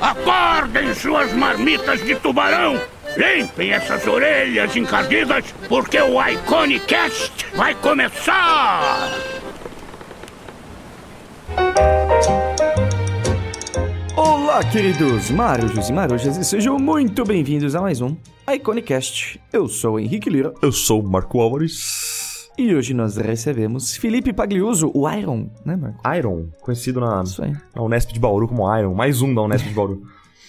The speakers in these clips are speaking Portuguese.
Acordem suas marmitas de tubarão! Limpem essas orelhas encardidas, porque o Iconicast vai começar! Olá, queridos marujos e marujas, e sejam muito bem-vindos a mais um Iconicast. Eu sou o Henrique Lira. Eu sou o Marco Álvares. E hoje nós recebemos Felipe Pagliuso, o Iron, né, Marco? Iron, conhecido na, na Unesp de Bauru como Iron. Mais um da Unesp de Bauru.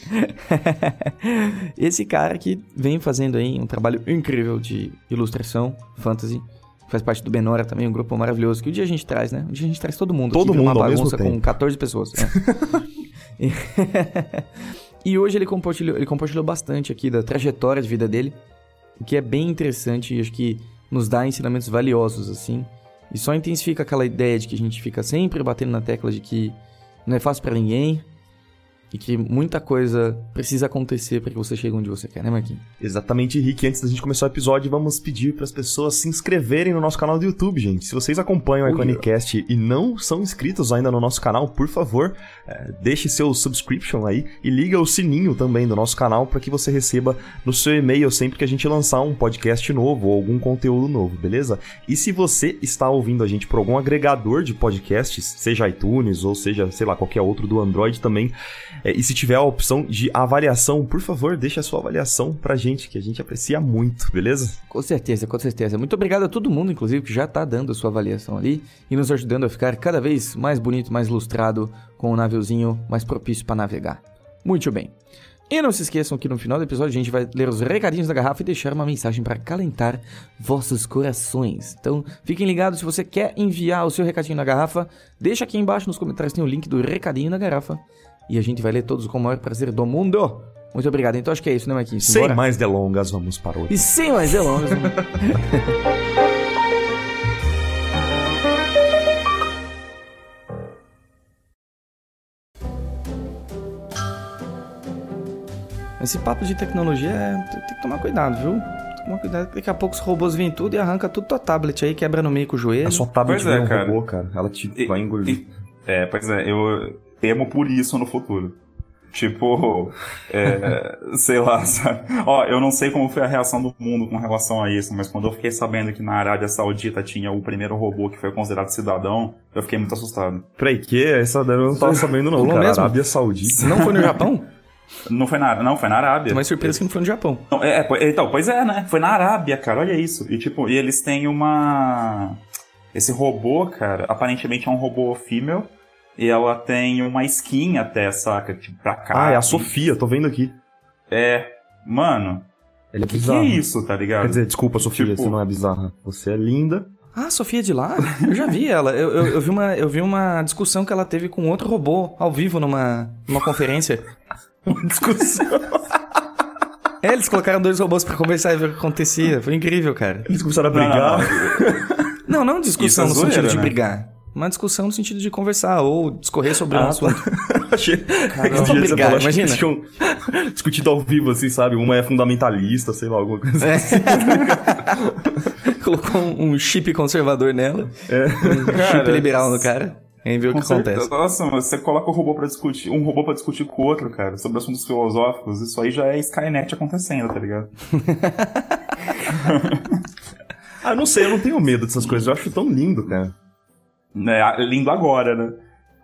Esse cara que vem fazendo aí um trabalho incrível de ilustração, fantasy. Faz parte do Benora também, um grupo maravilhoso. Que um dia a gente traz, né? Um dia a gente traz todo mundo. Todo aqui, vira mundo uma bagunça com tempo. 14 pessoas. é. e... e hoje ele compartilhou, ele compartilhou bastante aqui da trajetória de vida dele. O que é bem interessante e acho que nos dá ensinamentos valiosos, assim. E só intensifica aquela ideia de que a gente fica sempre batendo na tecla de que não é fácil pra ninguém. E que muita coisa precisa acontecer para que você chegue onde você quer, né, Marquinhos? Exatamente, Rick. Antes da gente começar o episódio, vamos pedir para as pessoas se inscreverem no nosso canal do YouTube, gente. Se vocês acompanham o Iconicast e não são inscritos ainda no nosso canal, por favor, eh, deixe seu subscription aí e liga o sininho também do nosso canal para que você receba no seu e-mail sempre que a gente lançar um podcast novo ou algum conteúdo novo, beleza? E se você está ouvindo a gente por algum agregador de podcasts, seja iTunes ou seja, sei lá, qualquer outro do Android também, é, e se tiver a opção de avaliação, por favor, deixe a sua avaliação pra gente, que a gente aprecia muito, beleza? Com certeza, com certeza. Muito obrigado a todo mundo, inclusive, que já tá dando a sua avaliação ali e nos ajudando a ficar cada vez mais bonito, mais lustrado, com um naviozinho mais propício para navegar. Muito bem. E não se esqueçam que no final do episódio a gente vai ler os recadinhos da garrafa e deixar uma mensagem para calentar vossos corações. Então, fiquem ligados, se você quer enviar o seu recadinho na garrafa, deixa aqui embaixo nos comentários tem o link do recadinho na garrafa e a gente vai ler todos com o maior prazer do mundo. Muito obrigado. Então acho que é isso, né, Marquinhos? Sem Bora? mais delongas, vamos para o E sem mais delongas, né? Esse papo de tecnologia é... tem que tomar cuidado, viu? Tem que tomar cuidado, daqui a pouco os robôs vêm tudo e arranca tudo tua tablet aí, quebra no meio com o joelho. A sua tablet Pois é, um cara. robô, cara. Ela te E- vai engolir. e- é, pois é, eu temo por isso no futuro. Tipo, é, sei lá, sabe? Ó, eu não sei como foi a reação do mundo com relação a isso, mas quando eu fiquei sabendo que na Arábia Saudita tinha o primeiro robô que foi considerado cidadão, eu fiquei muito assustado. Peraí, que? Essa daí eu não tava sabendo não, cara. mesmo? Arábia Saudita. Não foi no Japão? Não foi na, não, foi na Arábia. Tô mais surpreso que não foi no Japão. Não, é, é, então, pois é, né? Foi na Arábia, cara, olha isso. E tipo, e eles têm uma. Esse robô, cara, aparentemente é um robô female. E ela tem uma skin até, saca? Tipo, pra cá. Ah, é a Sofia, tô vendo aqui. É. Mano, Ela é que que bizarra. é isso, tá ligado? Quer dizer, desculpa, Sofia, Tipo- você não é bizarra. Você é linda. Ah, a Sofia de lá? Eu já vi ela. Eu, eu, eu vi uma, eu vi uma discussão que ela teve com outro robô ao vivo numa, numa conferência. Uma discussão. É, eles colocaram dois robôs pra conversar e ver o que acontecia. Foi incrível, cara. Eles começaram a Não, não, brigar. Não, não discussão é no sentido de né? brigar. Uma discussão no sentido de conversar ou discorrer sobre um Ah, assunto. Achei. Caramba. Esse dia você Obrigado, falou, acho que imagina. tinham discutido ao vivo, assim, sabe? Uma é fundamentalista, sei lá, alguma coisa assim. Colocou um, um chip conservador nela. É. Um chip Cara, liberal no cara. Aí vê o que certeza. acontece. Nossa, mas você coloca o robô para discutir, um robô pra discutir com o outro, cara, sobre assuntos filosóficos, isso aí já é Skynet acontecendo, tá ligado? Ah, eu não sei, eu não tenho medo dessas coisas. Eu acho tão lindo, cara. É lindo agora, né?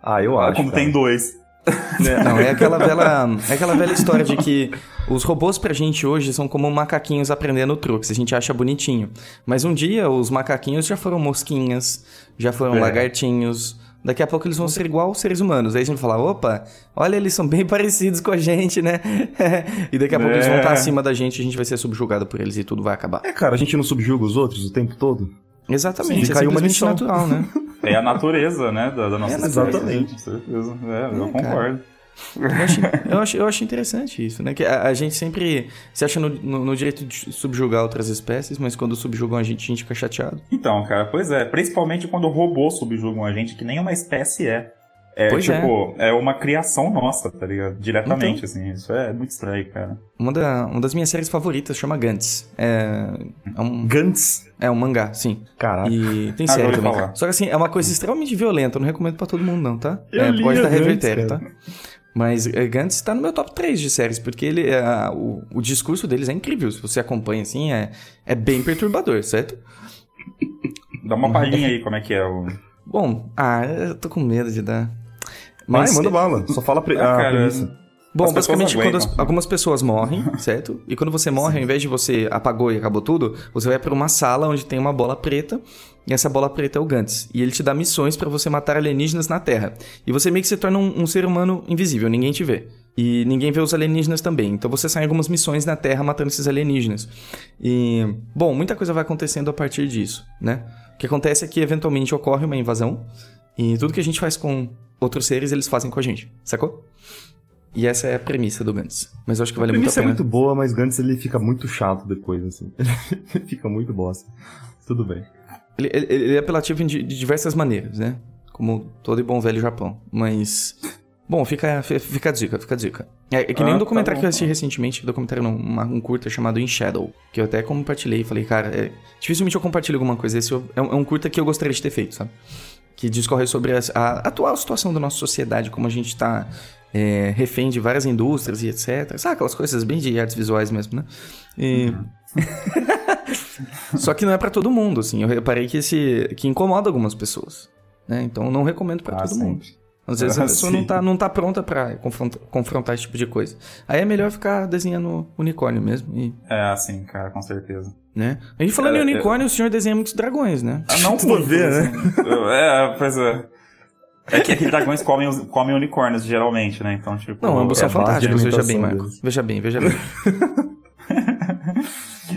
Ah, eu acho. Como cara. tem dois. Não, é aquela velha, é aquela velha história de que os robôs pra gente hoje são como macaquinhos aprendendo truques. A gente acha bonitinho. Mas um dia os macaquinhos já foram mosquinhas, já foram É. lagartinhos. Daqui a pouco eles vão ser igual aos seres humanos. Aí a gente vai falar, opa, olha, eles são bem parecidos com a gente, né? e daqui a pouco eles vão É. estar acima da gente e a gente vai ser subjugado por eles e tudo vai acabar. É, cara, a gente não subjuga os outros o tempo todo? Exatamente, Sim, é caiu uma simplesmente natural, né? É a natureza, né, da, da nossa É, sociedade. exatamente. Com certeza. É, eu É, concordo. Eu acho, eu, acho, eu acho interessante isso, né? Que a, a gente sempre se acha no, no- no direito de subjugar outras espécies, mas quando subjugam a gente, a gente fica chateado. Então, cara, pois é. Principalmente quando robôs subjugam a gente, que nem uma espécie é. É, Pois tipo, é. uma criação nossa, tá ligado? Diretamente, Então. assim. Isso é muito estranho, cara. Uma, da, uma das minhas séries favoritas chama Gantz. É, é, um, Gantz. é um mangá, sim. Caraca. E tem série também. falar. Só que assim, é uma coisa extremamente violenta, eu não recomendo pra todo mundo não, tá? Eu é, pode dar revertério, tá? Mas é, Gantz tá no meu top 3 de séries, porque ele, é, o, o discurso deles é incrível. Se você acompanha assim, é, é bem perturbador, certo? Dá uma palhinha aí, como é que é o. Bom, ah, eu tô com medo de dar. Mas, Vai, manda bala. Só fala pre... ah, a premissa. Bom, as basicamente, quando as, algumas pessoas morrem, certo? E quando você morre, Sim. ao invés de você apagou e acabou tudo, você vai para uma sala onde tem uma bola preta, e essa bola preta é o Gantz. E ele te dá missões para você matar alienígenas na Terra. E você meio que se torna um, um, ser humano invisível, ninguém te vê. E ninguém vê os alienígenas também. Então você sai em algumas missões na Terra matando esses alienígenas. E, bom, muita coisa vai acontecendo a partir disso, né? O que acontece é que eventualmente ocorre uma invasão, e tudo que a gente faz com outros seres, eles fazem com a gente, sacou? E essa é a premissa do Gantz. Mas eu acho que vale muito a pena. A premissa é muito boa, mas Gantz ele fica muito chato depois, assim. Ele fica muito bosta. Tudo bem. Ele, ele, ele é apelativo de, de, diversas maneiras, né? Como todo e bom velho Japão. Mas. Bom, fica, fica a dica, fica a dica. É, é que nem ah, um tá documentário tá que eu assisti recentemente, um documentário não, uma, um curta chamado In Shadow, que eu até compartilhei e falei, cara, é, dificilmente eu compartilho alguma coisa. Esse é um, é um curta que eu gostaria de ter feito, sabe? Que discorre sobre a, a atual situação da nossa sociedade, como a gente tá é, refém de várias indústrias e etc. Sabe aquelas coisas bem de artes visuais mesmo, né? E... Uhum. Só que não é para todo mundo, assim. Eu reparei que esse que incomoda algumas pessoas, né? Então não recomendo para ah, todo mundo. Às vezes a pessoa não tá, não tá pronta para confrontar, confrontar esse tipo de coisa. Aí é melhor ficar desenhando unicórnio mesmo. E... É, assim, cara, com certeza. Né? A gente falando é, em unicórnio, é... o senhor desenha muitos dragões, né? Ah, não por ver, né? é, pois é. É que aqueles dragões comem, comem unicórnios, geralmente, né? Então, tipo. Não, ambos são é fantásticos, veja bem, Marco. Veja bem, veja bem.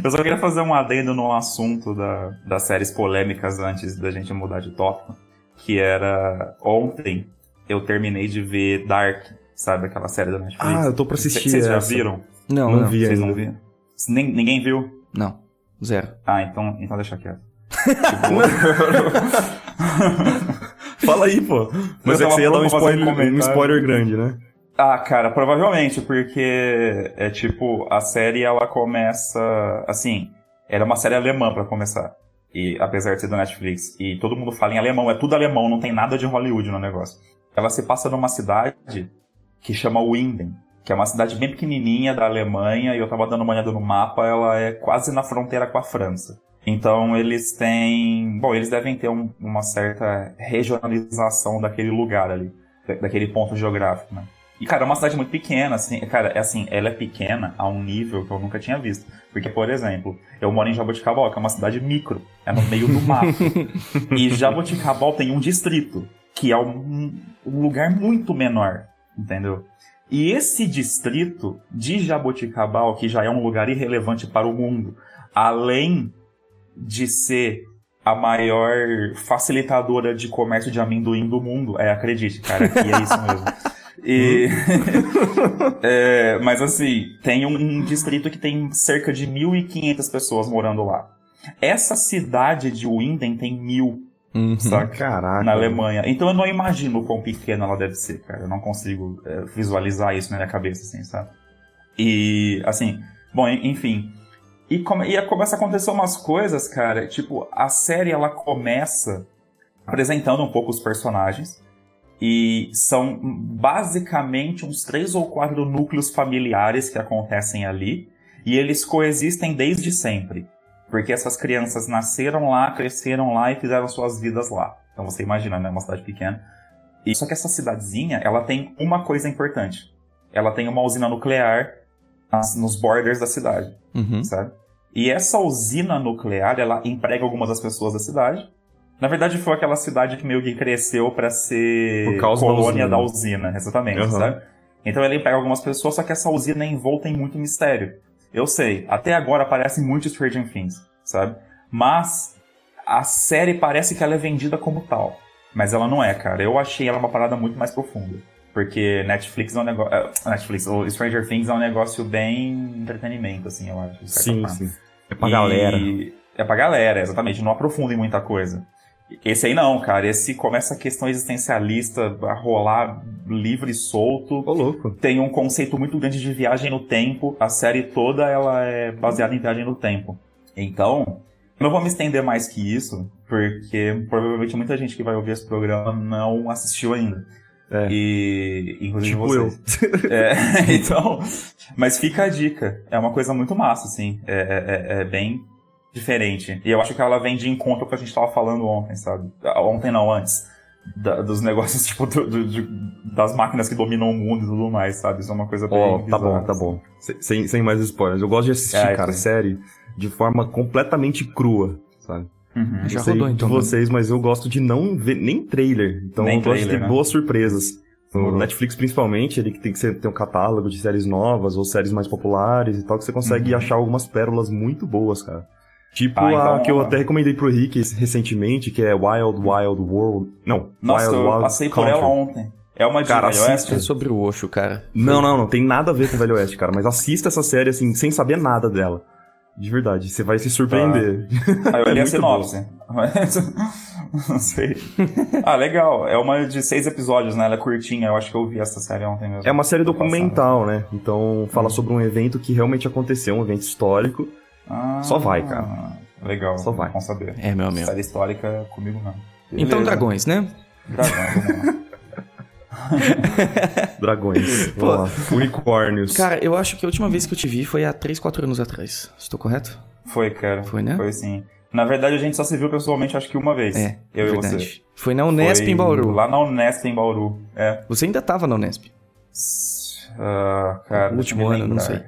Eu só queria fazer um adendo no assunto da, das séries polêmicas antes da gente mudar de tópico. Que era. Ontem eu terminei de ver Dark, sabe? Aquela série da Netflix. Ah, eu tô pra assistir. Vocês já viram? Não, não, não vi Vocês não viram? Nem, ninguém viu? Não. Zero. Ah, então, então deixa quieto. tipo... Fala aí, pô. Mas é que você ia dar um spoiler, um, um spoiler grande, né? Ah, cara, provavelmente, porque é tipo, a série ela começa. Assim, era uma série alemã para começar. E apesar de ser da Netflix, e todo mundo fala em alemão, é tudo alemão, não tem nada de Hollywood no negócio. Ela se passa numa cidade que chama Winden, que é uma cidade bem pequenininha da Alemanha, e eu tava dando uma olhada no mapa, ela é quase na fronteira com a França. Então eles têm. Bom, eles devem ter um, uma certa regionalização daquele lugar ali, daquele ponto geográfico, né? E, cara, é uma cidade muito pequena, assim, cara, é assim, ela é pequena a um nível que eu nunca tinha visto. Porque, por exemplo, eu moro em Jaboticabal, que é uma cidade micro, é no meio do mato. e Jaboticabal tem um distrito, que é um, um lugar muito menor, entendeu? E esse distrito de Jaboticabal, que já é um lugar irrelevante para o mundo, além de ser a maior facilitadora de comércio de amendoim do mundo. É, acredite, cara, que é isso mesmo. E, é, mas assim, tem um, um, distrito que tem cerca de 1.500 pessoas morando lá. Essa cidade de Winden tem mil, uhum, saca? Caraca. Na Alemanha. Então eu não imagino o quão pequena ela deve ser, cara. Eu não consigo é, visualizar isso na minha cabeça, assim, sabe? E, assim, bom, enfim. E, come, e começa a acontecer umas coisas, cara. Tipo, a série ela começa apresentando um pouco os personagens. E são basicamente uns três ou quatro núcleos familiares que acontecem ali. E eles coexistem desde sempre. Porque essas crianças nasceram lá, cresceram lá e fizeram suas vidas lá. Então você imagina, né? Uma cidade pequena. E, só que essa cidadezinha, ela tem uma coisa importante. Ela tem uma usina nuclear nos borders da cidade, uhum. sabe? E essa usina nuclear, ela emprega algumas das pessoas da cidade. Na verdade, foi aquela cidade que meio que cresceu para ser colônia da usina, da usina exatamente, uhum. sabe? Então ele emprega algumas pessoas, só que essa usina é envolta em muito mistério. Eu sei, até agora aparecem muitos Stranger Things, sabe? Mas a série parece que ela é vendida como tal. Mas ela não é, cara. Eu achei ela uma parada muito mais profunda. Porque Netflix é um negócio. Uh, Netflix, ou Stranger Things é um negócio bem entretenimento, assim, eu acho. Sim, forma. sim. É pra e... galera. É pra galera, exatamente. Não aprofunda em muita coisa. Esse aí não, cara. Esse começa a questão existencialista a rolar livre e solto. Ô, louco. Tem um conceito muito grande de viagem no tempo. A série toda ela é baseada em viagem no tempo. Então, não vou me estender mais que isso, porque provavelmente muita gente que vai ouvir esse programa não assistiu ainda. É. E inclusive Tipo vocês. É, então, mas fica a dica. É uma coisa muito massa, assim. É, é, é- é bem diferente. E eu acho que ela vem de encontro com o que a gente tava falando ontem, sabe? Ah, Ontem não, antes. Da- dos negócios, tipo, do- do- de- das máquinas que dominam o mundo e tudo mais, sabe? Isso é uma coisa bem Ó, tá bizarra, bom, tá assim. bom. Se- Sem, sem mais spoilers. Eu gosto de assistir, É, cara, sim. série de forma completamente crua, sabe? Uhum. Não Já sei rodou, então, né? vocês, mas eu gosto de não ver nem trailer. Então Nem eu gosto de ter né? boas surpresas. No Demorou. Netflix, principalmente, ele que tem que ser, ter um catálogo de séries novas ou séries mais populares e tal, que você consegue Uhum. achar algumas pérolas muito boas, cara. Tipo Ah, a então, que eu até recomendei pro Rick recentemente, que é Wild Wild World. Não, Nossa, Wild eu Wild passei por Country. ela ontem. É uma dica, Cara, Velho assista. É Oeste? sobre o Osho, cara. Não, não, não tem nada a ver com o Velho Oeste, cara. Mas assista essa série, assim, sem saber nada dela. De verdade, você vai se surpreender. Ah, eu li É a sinopse. Mas, não sei. Ah, legal. É uma de seis episódios, né? Ela é curtinha. Eu acho que eu vi essa série ontem mesmo. É uma série documental, né? Então fala sobre um evento que realmente aconteceu, um evento histórico. Ah, Só vai, cara. Legal. Só vai. Bom saber. É, meu amigo. Série histórica comigo não. Então, Beleza. dragões, né? Vamos lá. Dragões. Pô. Unicórnios. Cara, eu acho que a última vez que eu te vi foi há 3, 4 anos atrás. Estou correto? Foi, cara. Foi, né? Foi sim. Na verdade, a gente só se viu pessoalmente, acho que uma vez. É, Eu e verdade. você. Foi na Unesp Foi em Bauru. Lá na Unesp em Bauru. É. Você ainda tava na Unesp. Ah, cara, último ano, não lembrar. sei.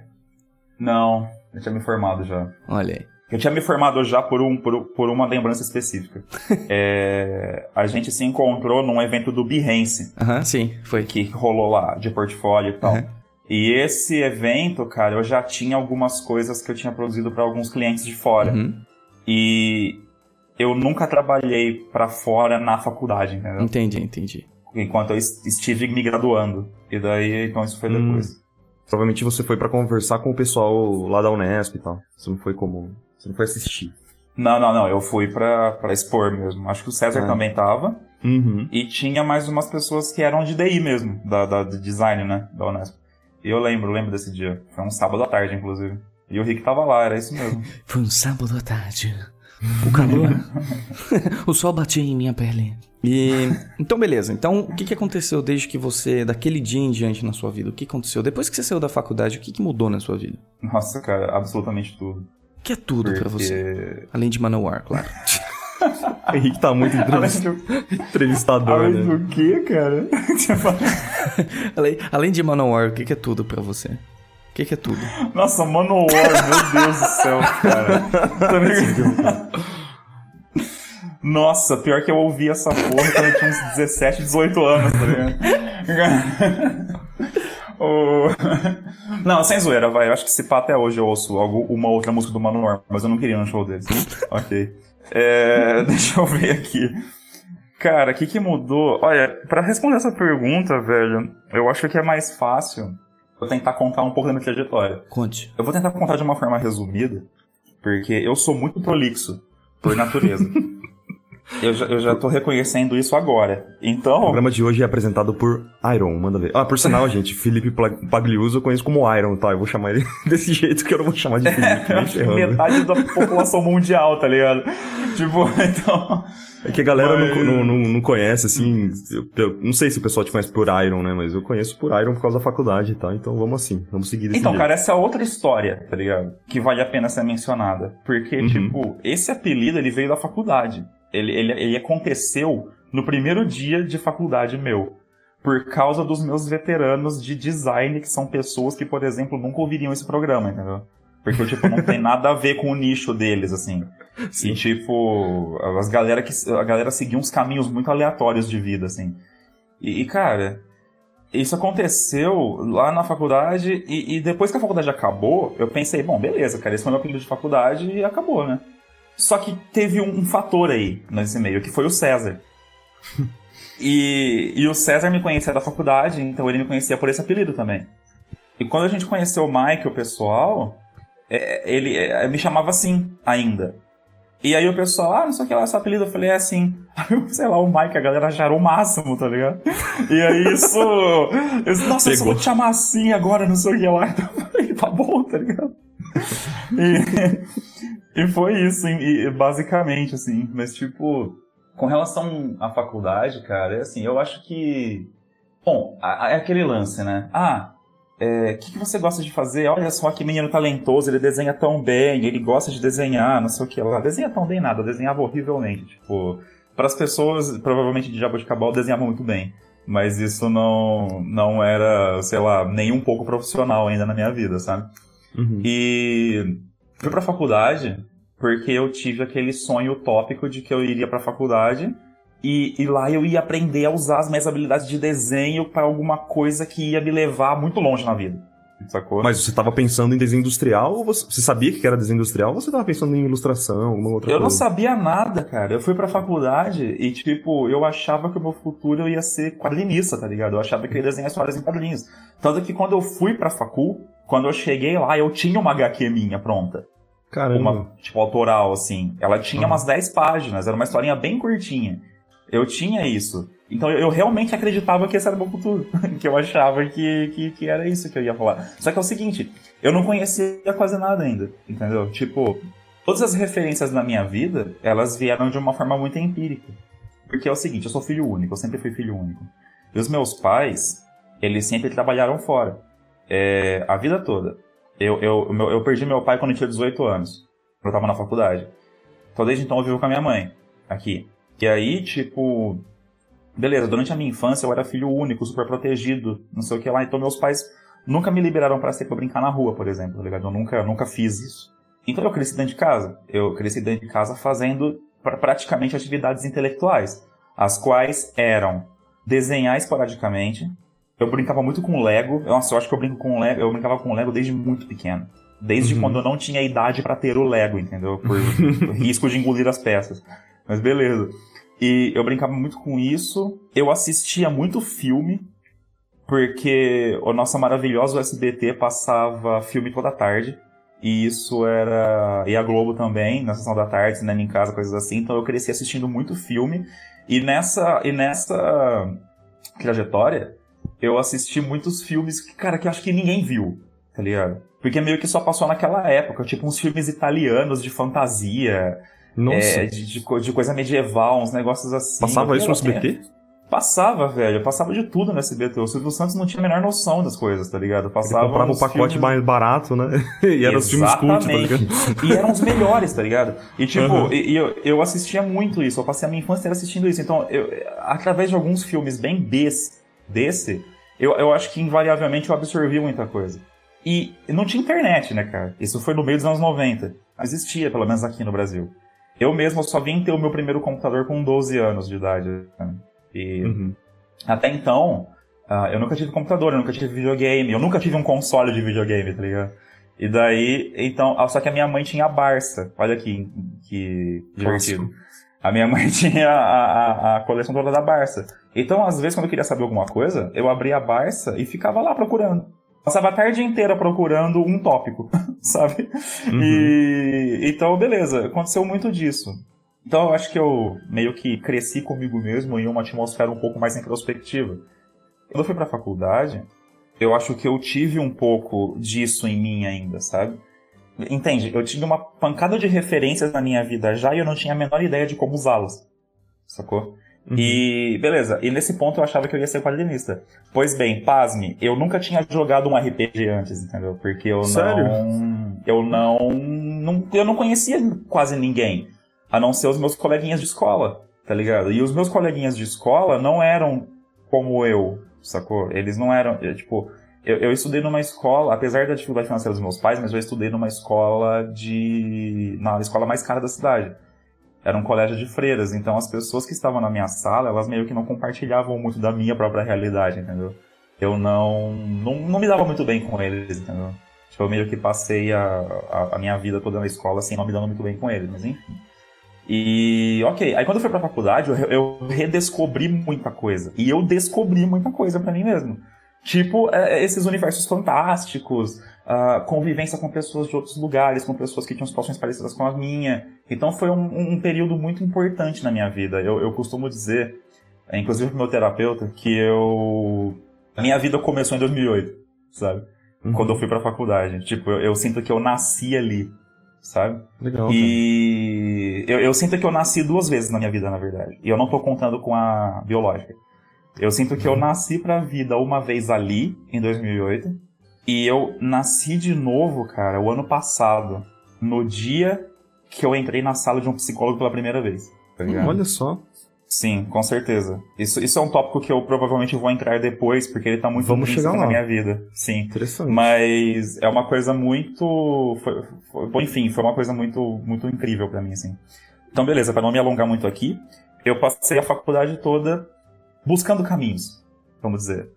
Não, eu tinha me formado já. Olha aí. Eu tinha me formado já por, um, por, por uma lembrança específica. É, a gente se encontrou num evento do Behance, Aham, sim, foi. que rolou lá, de portfólio e tal. Aham. E esse evento, cara, eu já tinha algumas coisas que eu tinha produzido para alguns clientes de fora. Uhum, E eu nunca trabalhei para fora na faculdade, entendeu? Entendi, entendi. Enquanto eu es- estive me graduando. E daí, então isso foi Hum. Provavelmente você foi pra conversar com o pessoal lá da Unesp e tal. Você não foi como. Você não foi assistir. Não, não, não. Eu fui pra, pra expor mesmo. Acho que o César Ah. também tava. Uhum. E tinha mais umas pessoas que eram de DI mesmo, da, da, de design, né? Da Unesp. E eu lembro, lembro desse dia. Foi um sábado à tarde, inclusive. E o Rick tava lá, era isso mesmo. Foi um sábado à tarde. O calor. o sol batia em minha pele. E. Então, beleza. Então, o que, que aconteceu desde que você. daquele dia em diante na sua vida? O que aconteceu? Depois que você saiu da faculdade, o que, que mudou na sua vida? Nossa, cara, absolutamente tudo. O que é tudo pra você? Porque... Além de Manowar, claro. O Henrique tá muito entrevist... entrevistador, Além né? do que, cara? além, além de Manowar, o que, que é tudo pra você? O que, que é tudo? Nossa, Manowar, meu Deus do céu, cara. Tá ligado? Nossa, pior que eu ouvi essa porra quando eu tinha uns 17, 18 anos, tá ligado? O- Não, sem zoeira, vai. Eu acho que se pá até hoje eu ouço algo, uma outra música do Manowar, mas eu não queria no show deles. ok. É, deixa eu ver aqui. Cara, o que que mudou? Olha, pra responder essa pergunta, velho, eu acho que é mais fácil eu tentar contar um pouco da minha trajetória. Conte. Eu vou tentar contar de uma forma resumida, porque eu sou muito prolixo, por natureza. eu, já, eu já tô reconhecendo isso agora. O Então. programa de hoje é apresentado por Iron, manda ver. Ah, por sinal, gente, Felipe Pagliuso eu conheço como Iron, tá? Eu vou chamar ele desse jeito que eu não vou chamar de Felipe. Ferrando. metade da população mundial, tá ligado? Tipo, então. É que a galera Mas- não, não, não, conhece, assim. Eu, eu não sei se o pessoal te conhece por Iron, né? Mas eu conheço por Iron por causa da faculdade, tá? Então vamos assim, vamos seguir desse Então, jeito. cara, essa é outra história, tá ligado? Que vale a pena ser mencionada. Porque, Uhum. tipo, esse apelido ele veio da faculdade. Ele, ele, ele aconteceu no primeiro dia de faculdade meu. Por causa dos meus veteranos de design, que são pessoas que, por exemplo, nunca ouviriam esse programa, entendeu? Porque, tipo, não tem nada a ver com o nicho deles, assim. Sim. E, tipo, as galera que, a galera seguia uns caminhos muito aleatórios de vida, assim. E, e, cara, isso aconteceu lá na faculdade e, e depois que a faculdade acabou, eu pensei, bom, beleza, cara, esse foi meu apelido de faculdade e acabou, né? Só que teve um, um fator aí nesse meio, que foi o César. e, e o César me conhecia da faculdade, então ele me conhecia por esse apelido também. E quando a gente conheceu o Mike, o pessoal, ele é, me chamava assim ainda. E aí o pessoal, ah, não sei o que lá, seu apelido, eu falei, é assim. Aí sei lá, o Mike, a galera acharam o máximo, tá ligado? E aí isso. Eu, Nossa, eu só Pegou. vou te chamar assim agora, não sei o que lá. Então eu falei, tá bom, tá ligado? E, e foi isso, e basicamente, assim. Mas, tipo, com relação à faculdade, cara, é assim, eu acho que Bom, é aquele lance, né? Ah, o é, que, que você gosta de fazer? Olha só que menino talentoso, ele desenha tão bem, ele gosta de desenhar, não sei o que lá. Desenha tão bem nada, desenhava horrivelmente. Tipo, para as pessoas, provavelmente de Jaboticabal, desenhava muito bem. Mas isso não, não era, sei lá, nem um pouco profissional ainda na minha vida, sabe? Uhum. E fui pra faculdade porque eu tive aquele sonho utópico de que eu iria pra faculdade e, e, lá eu ia aprender a usar as minhas habilidades de desenho para alguma coisa que ia me levar muito longe na vida. Sacou? Mas você estava pensando em desenho industrial ou você, você, sabia que era desenho industrial ou você estava pensando em ilustração, alguma outra eu coisa? Eu não sabia nada, cara. Eu fui pra faculdade e, tipo, eu achava que o meu futuro ia ser quadrinista, tá ligado? Eu achava que eu ia desenhar histórias em quadrinhos. Tanto que quando eu fui pra facul, quando eu cheguei lá, eu tinha uma HQ minha pronta. Caramba. Uma, tipo, autoral, assim. Ela tinha uhum. umas 10 páginas, era uma historinha bem curtinha. Eu tinha isso. Então eu, realmente acreditava que esse era o meu futuro. que eu achava que, que, que, era isso que eu ia falar. Só que é o seguinte, eu não conhecia quase nada ainda, entendeu? Tipo, todas as referências na minha vida, elas vieram de uma forma muito empírica. Porque é o seguinte, eu sou filho único, eu sempre fui filho único. E os meus pais, eles sempre trabalharam fora. É, a vida toda. Eu, eu, eu perdi meu pai quando eu tinha 18 anos. Eu tava na faculdade. Então desde então eu vivo com a minha mãe, aqui. E aí, tipo, beleza, durante a minha infância eu era filho único, super protegido, não sei o que lá, então meus pais nunca me liberaram para sair pra brincar na rua, por exemplo, tá ligado? Eu nunca, nunca fiz isso. Então eu cresci dentro de casa. Eu cresci dentro de casa fazendo praticamente atividades intelectuais, as quais eram desenhar esporadicamente. Eu brincava muito com Lego. Nossa, eu acho que eu brinco com Lego. Eu brincava com Lego desde muito pequeno. Desde uhum. quando eu não tinha idade para ter o Lego, entendeu? Por risco de engolir as peças. Mas beleza. E eu brincava muito com isso. Eu assistia muito filme, porque o nosso maravilhoso SBT passava filme toda tarde. E isso era. E a Globo também, na sessão da tarde, cinema em casa, coisas assim. Então eu cresci assistindo muito filme. E nessa, e nessa trajetória, eu assisti muitos filmes que, cara, que acho que ninguém viu, tá ligado? Porque meio que só passou naquela época, tipo uns filmes italianos de fantasia, nossa. É, de, de, de, coisa medieval, uns negócios assim. Passava isso no SBT? Passava, velho. Passava de tudo no SBT. O Silvio Santos não tinha a menor noção das coisas, tá ligado? Passava Ele comprava um pacote filmes... mais barato, né? e eram os filmes cult, tá ligado? e eram os melhores, tá ligado? E tipo, uhum. e, e eu, eu assistia muito isso. Eu passei a minha infância assistindo isso. Então, eu, através de alguns filmes bem Bs desse, eu, eu acho que invariavelmente eu absorvi muita coisa. E não tinha internet, né, cara? Isso foi no meio dos anos 90. Não existia, pelo menos aqui no Brasil. Eu mesmo só vim ter o meu primeiro computador com 12 anos de idade. Né? E uhum. até então, uh, eu nunca tive computador, eu nunca tive videogame, eu nunca tive um console de videogame, tá ligado? E daí, então, ah, só que a minha mãe tinha a Barça. Olha que, que divertido. A minha mãe tinha a, a, a, coleção toda da Barça. Então, às vezes, quando eu queria saber alguma coisa, eu abria a Barça e ficava lá procurando. Passava a tarde inteira procurando um tópico, sabe? Uhum. E então, beleza, aconteceu muito disso. Então eu acho que eu meio que cresci comigo mesmo em uma atmosfera um pouco mais introspectiva. Quando eu fui pra faculdade, eu acho que eu tive um pouco disso em mim ainda, sabe? Entende? Eu tinha uma pancada de referências na minha vida já e eu não tinha a menor ideia de como usá-las. Sacou? Uhum. E beleza, e nesse ponto eu achava que eu ia ser quadrinista. Pois bem, pasme, eu nunca tinha jogado um RPG antes, entendeu? Porque eu Sério? não. Eu não, não. Eu não conhecia quase ninguém. A não ser os meus coleguinhas de escola, tá ligado? E os meus coleguinhas de escola não eram como eu, sacou? Eles não eram. Tipo, eu, eu estudei numa escola, apesar da dificuldade financeira dos meus pais, mas eu estudei numa escola de. na escola mais cara da cidade era um colégio de freiras, então as pessoas que estavam na minha sala, elas meio que não compartilhavam muito da minha própria realidade, entendeu? Eu não, não, não me dava muito bem com eles, entendeu? Tipo, eu meio que passei a, a, a, minha vida toda na escola assim, não me dando muito bem com eles, mas enfim. E, ok, aí quando eu fui pra faculdade, eu, eu redescobri muita coisa. E eu descobri muita coisa para mim mesmo. Tipo, é, esses universos fantásticos, uh, convivência com pessoas de outros lugares, com pessoas que tinham situações parecidas com a minha. Então foi um, um período muito importante na minha vida. Eu, eu costumo dizer, inclusive pro meu terapeuta, que eu. A minha vida começou em 2008, sabe? Uhum. Quando eu fui pra faculdade. Tipo, eu, eu, sinto que eu nasci ali, sabe? Legal. E eu, eu sinto que eu nasci duas vezes na minha vida, na verdade. E eu não tô contando com a biológica. Eu sinto que eu nasci pra vida uma vez ali, em 2008, e eu nasci de novo, cara, o ano passado, no dia que eu entrei na sala de um psicólogo pela primeira vez. Tá ligado? Olha só. Sim, com certeza. Isso, isso é um tópico que eu provavelmente vou entrar depois, porque ele tá muito Vamos chegar na lá. minha vida. Sim. Interessante. Mas é uma coisa muito. Foi, foi- enfim, foi uma coisa muito, muito incrível pra mim, assim. Então, beleza, pra não me alongar muito aqui, eu passei a faculdade toda buscando caminhos, vamos dizer.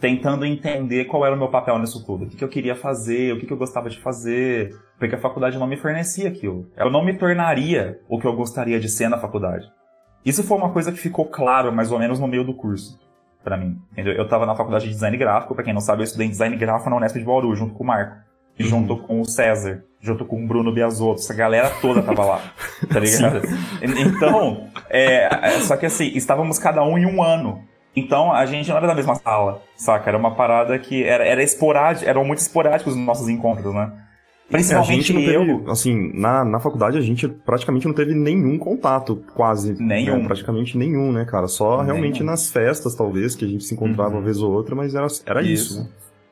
Tentando entender qual era o meu papel nisso tudo. O que, que eu queria fazer, o que, que eu gostava de fazer. Porque a faculdade não me fornecia aquilo. Eu não me tornaria o que eu gostaria de ser na faculdade. Isso foi uma coisa que ficou claro, mais ou menos, no meio do curso. Pra mim. Entendeu? Eu tava na faculdade de design gráfico, pra quem não sabe, eu estudei design gráfico na Unesp de Bauru, junto com o Marco. E junto com o César, junto com o Bruno Biasotto, essa galera toda tava lá, tá ligado? E- Então, é, só que assim, estávamos cada um em um ano. Então, a gente não era da mesma sala, saca? Era uma parada que era, era esporádico, eram muito esporádicos os nossos encontros, né? É, a Principalmente gente não eu. teve, assim, na, na faculdade a gente praticamente não teve nenhum contato, quase. Nenhum. né? Praticamente nenhum, né, cara? Só realmente Nenhum. nas festas, talvez, que a gente se encontrava Uhum. uma vez ou outra, mas era, era isso. Isso. né?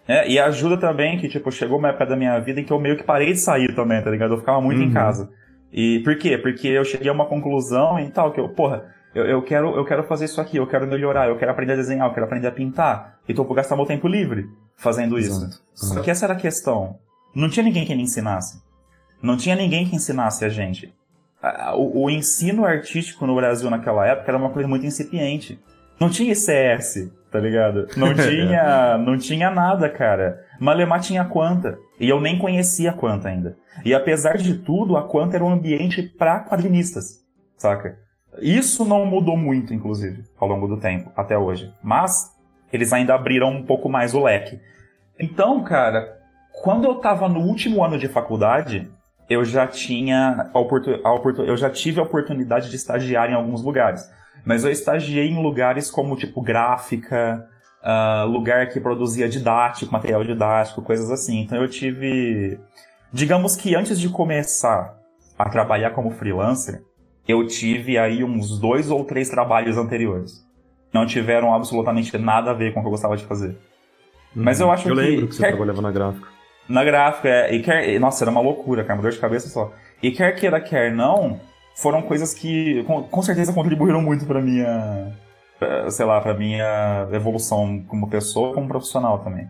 É, e ajuda também que, tipo, chegou uma época da minha vida em que eu meio que parei de sair também, tá ligado? Eu ficava muito em Uhum. casa. E por quê? Porque eu cheguei a uma conclusão e tal, que eu, porra, eu, eu, quero, eu quero fazer isso aqui, eu quero melhorar, eu quero aprender a desenhar, eu quero aprender a pintar. Então eu vou gastar meu tempo livre fazendo isso. Exato. Só que essa era a questão. Não tinha ninguém que me ensinasse. Não tinha ninguém que ensinasse a gente. O, o ensino artístico no Brasil naquela época era uma coisa muito incipiente. Não tinha ICS, tá ligado? Não tinha, não tinha nada, cara. Malemar tinha Quanta. E eu nem conhecia a Quanta ainda. E apesar de tudo, a Quanta era um ambiente pra quadrinistas, saca? Isso não mudou muito, inclusive, ao longo do tempo, até hoje. Mas eles ainda abriram um pouco mais o leque. Então, cara, quando eu tava no último ano de faculdade, eu já tinha a oportu- a oportu- eu já tive a oportunidade de estagiar em alguns lugares. Mas eu estagiei em lugares como tipo gráfica, ah, lugar que produzia didático, material didático, coisas assim. Então eu tive, digamos que antes de começar a trabalhar como freelancer, eu tive aí uns dois ou três trabalhos anteriores. Não tiveram absolutamente nada a ver com o que eu gostava de fazer. Mas eu acho eu que- lembro que você quer- trabalhava na gráfica. Na gráfica, é, e quer, nossa, era uma loucura, cara, uma dor de cabeça só. E quer queira, quer não, foram coisas que com, com certeza contribuíram muito pra minha, pra, sei lá, pra minha evolução como pessoa, como profissional também.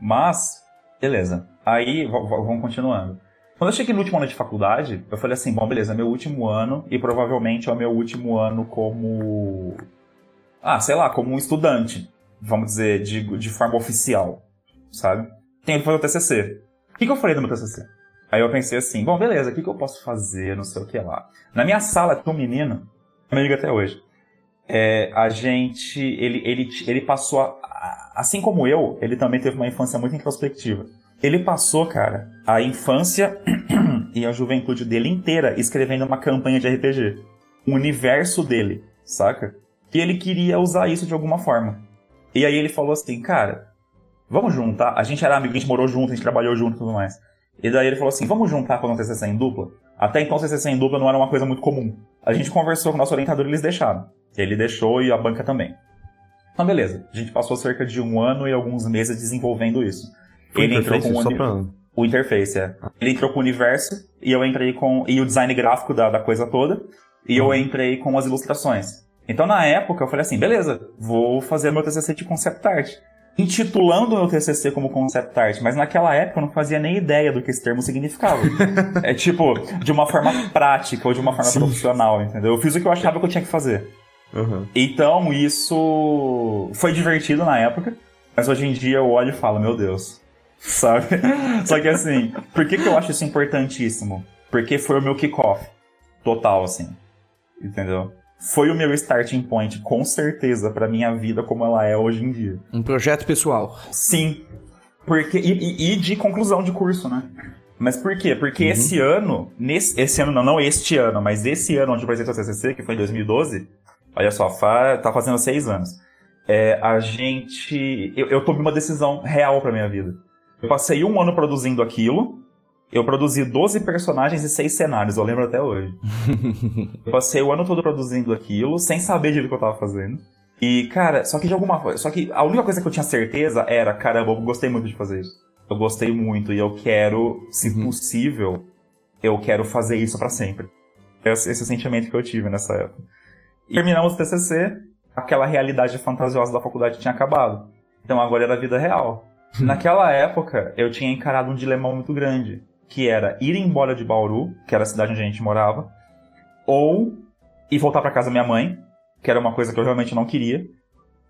Mas, beleza. Aí, vamos continuando. Quando eu cheguei no último ano de faculdade, eu falei assim, bom, beleza, é meu último ano e provavelmente é o meu último ano como... Ah, sei lá, como um estudante, vamos dizer, de, de forma oficial, sabe? Tenho que fazer o TCC. O que, que eu falei no meu TCC? Aí eu pensei assim, bom, beleza, o que, que eu posso fazer, não sei o que lá. Na minha sala tinha um menino, meu amigo até hoje. É, a gente, ele, ele, ele passou, a- assim como eu, ele também teve uma infância muito introspectiva. Ele passou, cara, a infância e a juventude dele inteira escrevendo uma campanha de RPG. O universo dele, saca? E ele queria usar isso de alguma forma. E aí ele falou assim, cara, vamos juntar. A gente era amigo, a gente morou junto, a gente trabalhou junto e tudo mais. E daí ele falou assim, vamos juntar para um TCC em dupla? Até então, TCC em dupla não era uma coisa muito comum. A gente conversou com o nosso orientador e eles deixaram. Ele deixou e a banca também. Então, beleza. A gente passou cerca de um ano e alguns meses desenvolvendo isso. Foi ele entrou com o pra... o interface, é. Ele entrou com o universo e eu entrei com. E o design gráfico da, da coisa toda. E eu entrei com as ilustrações. Então, na época, eu falei assim: beleza, vou fazer meu TCC de concept art. Intitulando o meu TCC como concept art, mas naquela época eu não fazia nem ideia do que esse termo significava. é tipo, de uma forma prática ou de uma forma Sim. profissional, entendeu? Eu fiz o que eu achava que eu tinha que fazer. Aham. Então, isso foi divertido na época, mas hoje em dia eu olho e falo, meu Deus, sabe? Só que assim, por que, que eu acho isso importantíssimo? Porque foi o meu kickoff total, assim, entendeu? Foi o meu starting point, com certeza, pra minha vida como ela é hoje em dia. Um projeto pessoal. Sim. Porque, e, e- de conclusão de curso, né? Mas por quê? Porque esse ano, nesse, esse ano não, não este ano, mas esse ano onde eu apresentei o TCC, que foi em 2012, olha só, fa, tá fazendo seis anos. É, a gente, eu, eu tomei uma decisão real pra minha vida. Eu passei um ano produzindo aquilo, eu produzi 12 personagens e 6 cenários, eu lembro até hoje. eu passei o ano todo produzindo aquilo, sem saber direito o que eu tava fazendo. E, cara, só que de alguma coisa. Só que a única coisa que eu tinha certeza era, caramba, eu gostei muito de fazer isso. Eu gostei muito e eu quero, se Uhum. possível, eu quero fazer isso pra sempre. Esse, esse sentimento que eu tive nessa época. E terminamos o TCC, aquela realidade fantasiosa da faculdade tinha acabado. Então agora era a vida real. Naquela época, eu tinha encarado um dilema muito grande, que era ir embora de Bauru, que era a cidade onde a gente morava, ou ir voltar pra casa da minha mãe, que era uma coisa que eu realmente não queria,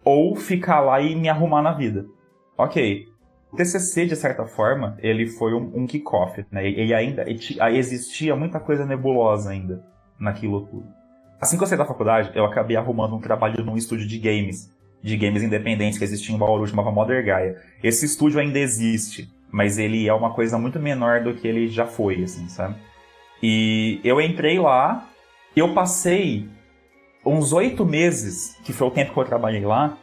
ou ficar lá e me arrumar na vida. Ok. O TCC, de certa forma, ele foi um, um kick-off, né? E, e ainda e aí existia muita coisa nebulosa ainda naquilo tudo. Assim que eu saí da faculdade, eu acabei arrumando um trabalho num estúdio de games, de games independentes que existia em Bauru, chamava Mother Gaia. Esse estúdio ainda existe, mas ele é uma coisa muito menor do que ele já foi, assim, sabe? E eu entrei lá, eu passei uns oito meses, que foi o tempo que eu trabalhei lá,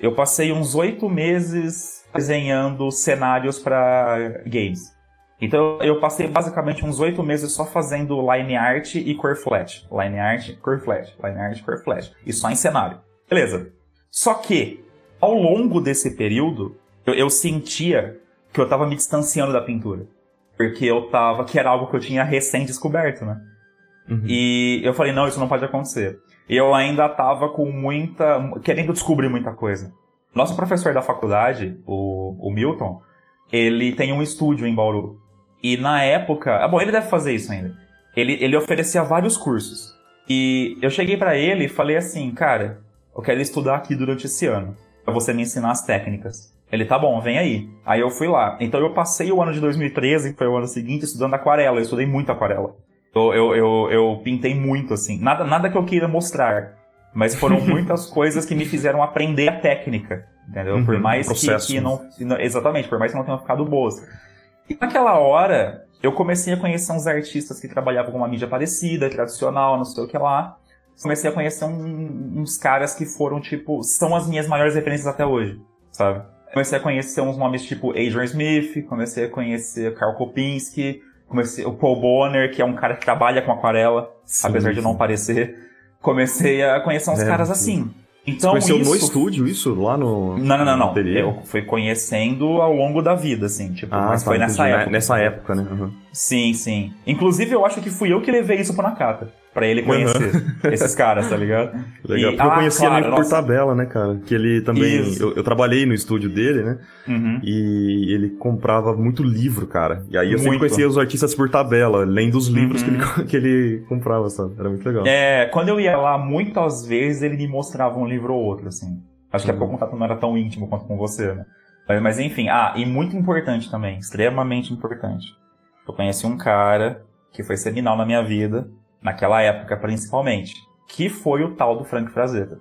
eu passei uns oito meses desenhando cenários para games. Então eu passei basicamente uns oito meses só fazendo line art e cor flat. Line art, cor flat. Line art, cor flat. E só em cenário. Beleza. Só que, ao longo desse período, eu, eu sentia que eu tava me distanciando da pintura. Porque eu tava. que era algo que eu tinha recém descoberto, né? Uhum. E eu falei, não, isso não pode acontecer. E eu ainda tava com muita. querendo descobrir muita coisa. Nosso professor da faculdade, o, o Milton, ele tem um estúdio em Bauru. E na época. Ah, bom, ele deve fazer isso ainda. Ele, ele oferecia vários cursos. E eu cheguei pra ele e falei assim, cara, eu quero estudar aqui durante esse ano. Pra você me ensinar as técnicas. Ele, tá bom, vem aí. Aí eu fui lá. Então eu passei o ano de 2013, que foi o ano seguinte, estudando aquarela. Eu estudei muito aquarela. Eu, eu, eu, eu pintei muito, assim. Nada, nada que eu queira mostrar. Mas foram muitas coisas que me fizeram aprender a técnica. Entendeu? por Uhum, mais que, que não- Exatamente, por mais que não tenham ficado boas. E naquela hora, eu comecei a conhecer uns artistas que trabalhavam com uma mídia parecida, tradicional, não sei o que lá. Comecei a conhecer um- uns caras que foram, tipo, são as minhas maiores referências até hoje, sabe? Comecei a conhecer uns nomes tipo Adrian Smith, comecei a conhecer Karl Kopinski, comecei o Paul Bonner, que é um cara que trabalha com aquarela, Sim, apesar de não sim. parecer. Comecei a conhecer uns É, caras sim. assim. Você Então, conheceu isso no estúdio isso? Lá no. não, não, não, não. Eu fui conhecendo ao longo da vida, assim, tipo, Ah, mas tá, foi nessa entendi. época. Nessa época, né? Uhum. Sim, sim. Inclusive, eu acho que fui eu que levei isso pro Nakata. Pra ele conhecer esses caras, tá ligado? Legal. E- Porque eu ah, conhecia claro, ele por nossa. tabela, né, cara? Que ele também. Eu, eu trabalhei no estúdio dele, né? Uhum. E ele comprava muito livro, cara. E aí eu sempre Muito. conhecia os artistas por tabela, lendo os livros Uhum. que, ele, que ele comprava, sabe? Era muito legal. É, quando eu ia lá, muitas vezes ele me mostrava um livro ou outro, assim. Acho que é Uhum. porque o contato não era tão íntimo quanto com você, né? Mas, mas enfim, ah, e muito importante também, extremamente importante. Eu conheci um cara que foi seminal na minha vida, naquela época principalmente, que foi o tal do Frank Frazetta.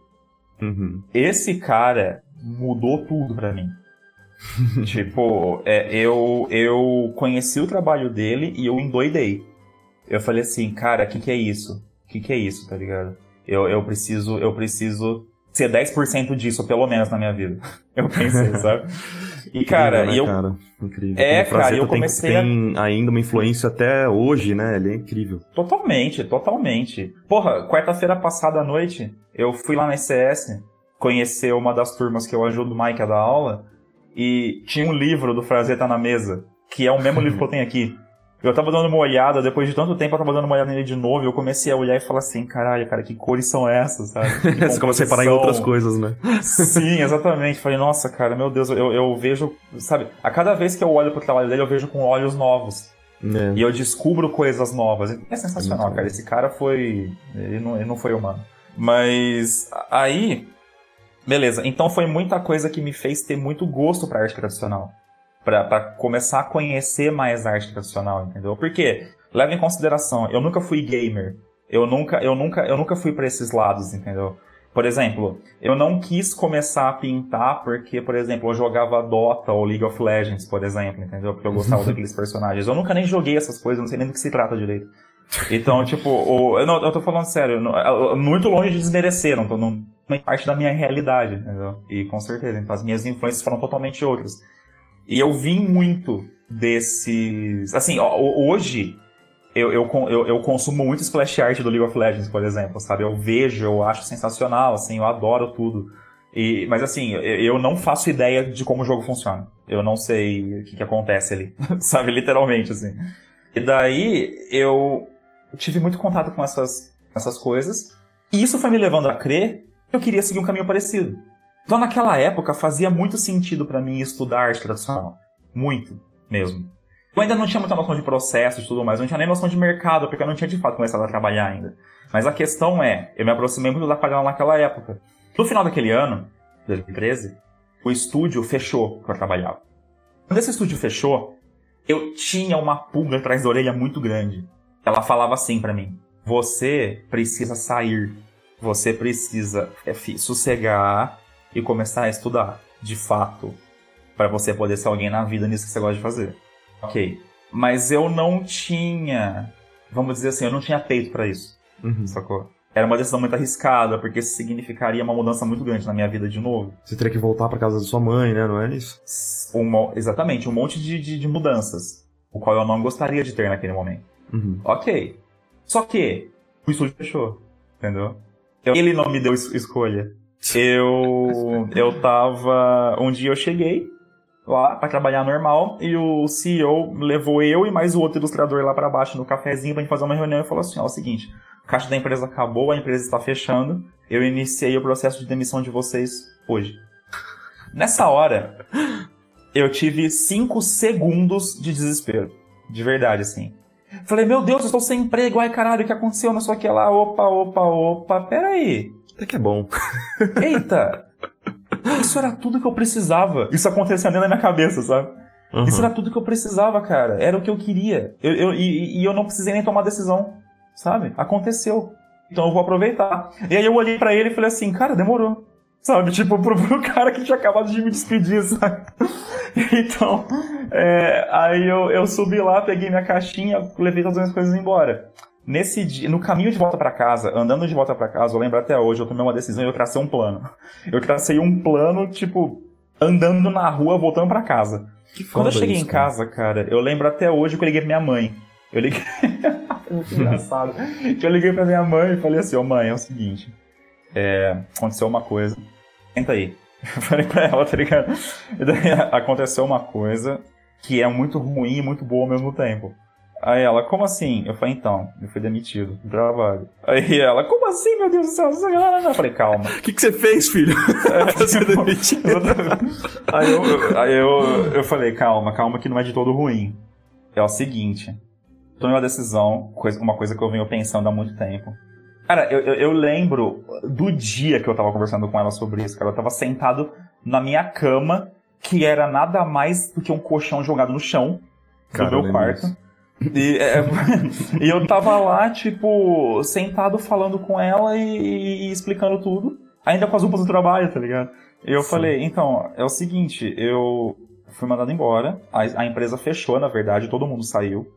Uhum. Esse cara mudou tudo pra mim. tipo, é, eu, eu conheci o trabalho dele e eu endoidei. Eu falei assim, cara, o que, que é isso? O que, que é isso, tá ligado? Eu, eu preciso, eu preciso ser 10% disso, pelo menos, na minha vida. Eu pensei, sabe? E, cara, né, e eu, cara? Incrível. É, cara, eu tem- comecei a- tem ainda uma influência até hoje, né? Ele é incrível. Totalmente, totalmente. Porra, quarta-feira passada à noite, eu fui lá na SCS conhecer uma das turmas que eu ajudo o Mike a dar aula e tinha um livro do Frazetta na mesa, que é o mesmo livro que eu tenho aqui. Eu tava dando uma olhada, depois de tanto tempo eu tava dando uma olhada nele de novo eu comecei a olhar e falar assim, caralho, cara, que cores são essas, sabe? Você começa a reparar em outras coisas, né? Sim, exatamente. Falei, nossa, cara, meu Deus, eu, eu vejo, sabe, a cada vez que eu olho pro trabalho dele, eu vejo com olhos novos. É. E eu descubro coisas novas. É sensacional, cara. Esse cara foi. Ele não, ele não foi humano. Mas aí. Beleza. Então foi muita coisa que me fez ter muito gosto pra arte tradicional. Pra começar a conhecer mais a arte tradicional, entendeu? Porque, leva em consideração, eu nunca fui gamer. Eu nunca, eu nunca, eu nunca fui pra esses lados, entendeu? Por exemplo, eu não quis começar a pintar porque, por exemplo, eu jogava Dota ou League of Legends, por exemplo, entendeu? Porque eu gostava daqueles personagens. Eu nunca nem joguei essas coisas, não sei nem do que se trata direito. Então, tipo, o, eu, não, eu tô falando sério, eu- muito longe de desmerecer, não, não não é parte da minha realidade, entendeu? E com certeza, então as minhas influências foram totalmente outras. E eu vim muito desses. Assim, hoje, eu, eu, eu, eu, consumo muito splash art do League of Legends, por exemplo, sabe? Eu vejo, eu acho sensacional, assim, eu adoro tudo. E, mas assim, eu não faço ideia de como o jogo funciona. Eu não sei o que, que acontece ali, sabe? Literalmente, assim. E daí eu tive muito contato com essas, essas coisas. E isso foi me levando a crer que eu queria seguir um caminho parecido. Então naquela época fazia muito sentido para mim estudar arte tradicional. Muito, mesmo. Eu ainda não tinha muita noção de processo e tudo mais, eu não tinha nem noção de mercado, porque eu não tinha de fato começado a trabalhar ainda. Mas a questão é, eu me aproximei muito da aquarela naquela época. No final daquele ano, 2013, o estúdio fechou que eu trabalhava. Quando esse estúdio fechou, eu tinha uma pulga atrás da orelha muito grande. Ela falava assim para mim: você precisa sair, você precisa é, sossegar e começar a estudar, de fato, para você poder ser alguém na vida nisso que você gosta de fazer. Ok. Mas eu não tinha, vamos dizer assim, eu não tinha peito para isso. Uhum. Sacou? Era uma decisão muito arriscada, porque isso significaria uma mudança muito grande na minha vida de novo. Você teria que voltar para casa da sua mãe, né? Não é isso? Um, exatamente, um monte de, de, de, mudanças, o qual eu não gostaria de ter naquele momento. Uhum. Ok. Só que o estúdio fechou, entendeu? Ele não me deu es escolha. Eu, eu tava. Um dia eu cheguei, lá para trabalhar normal e o CEO levou eu e mais o outro ilustrador lá para baixo no cafezinho pra gente fazer uma reunião e falou assim: ó, é o seguinte, o caixa da empresa acabou, a empresa está fechando, eu iniciei o processo de demissão de vocês hoje. Nessa hora, eu tive cinco segundos de desespero. De verdade, assim. Falei, meu Deus, eu estou sem emprego, ai caralho, o que aconteceu? Não sei o que lá, opa, opa, opa, peraí. Até que é bom. Eita, isso era tudo que eu precisava. Isso acontecendo na minha cabeça, sabe? Uhum. Isso era tudo que eu precisava, cara. Era o que eu queria. Eu, eu, e, e eu não precisei nem tomar decisão, sabe? Aconteceu. Então eu vou aproveitar. E aí eu olhei para ele e falei assim, cara, demorou. Sabe? Tipo, pro, pro cara que tinha acabado de me despedir, sabe? então, é, aí eu, eu subi lá, peguei minha caixinha, levei todas as coisas embora. Nesse dia, no caminho de volta para casa, andando de volta para casa, eu lembro até hoje, eu tomei uma decisão e eu tracei um plano. Eu tracei um plano, tipo, andando na rua, voltando para casa. Quando eu cheguei isso, em casa, cara, eu lembro até hoje que eu liguei pra minha mãe. Eu liguei. Muito engraçado. eu liguei pra minha mãe e falei assim: Ô oh, mãe, é o seguinte. É... Aconteceu uma coisa. Senta aí. Eu falei pra ela, tá ligado? E daí aconteceu uma coisa que é muito ruim e muito boa ao mesmo tempo. Aí ela, como assim? Eu falei, então, eu fui demitido do trabalho. Aí ela, como assim, meu Deus do céu? Eu falei, calma. O que, que você fez, filho? É, pra ser demitido. aí eu, aí eu, eu falei, calma, calma que não é de todo ruim. É o seguinte, tomei uma decisão, uma coisa que eu venho pensando há muito tempo. Cara, eu, eu, eu, lembro do dia que eu tava conversando com ela sobre isso, cara. Eu tava sentado na minha cama, que era nada mais do que um colchão jogado no chão do meu quarto. Isso. E, é, e eu tava lá, tipo, sentado falando com ela e, e, explicando tudo, ainda com as roupas do trabalho, tá ligado? E eu Sim. falei, então, é o seguinte, eu fui mandado embora, a, a, empresa fechou, na verdade, todo mundo saiu,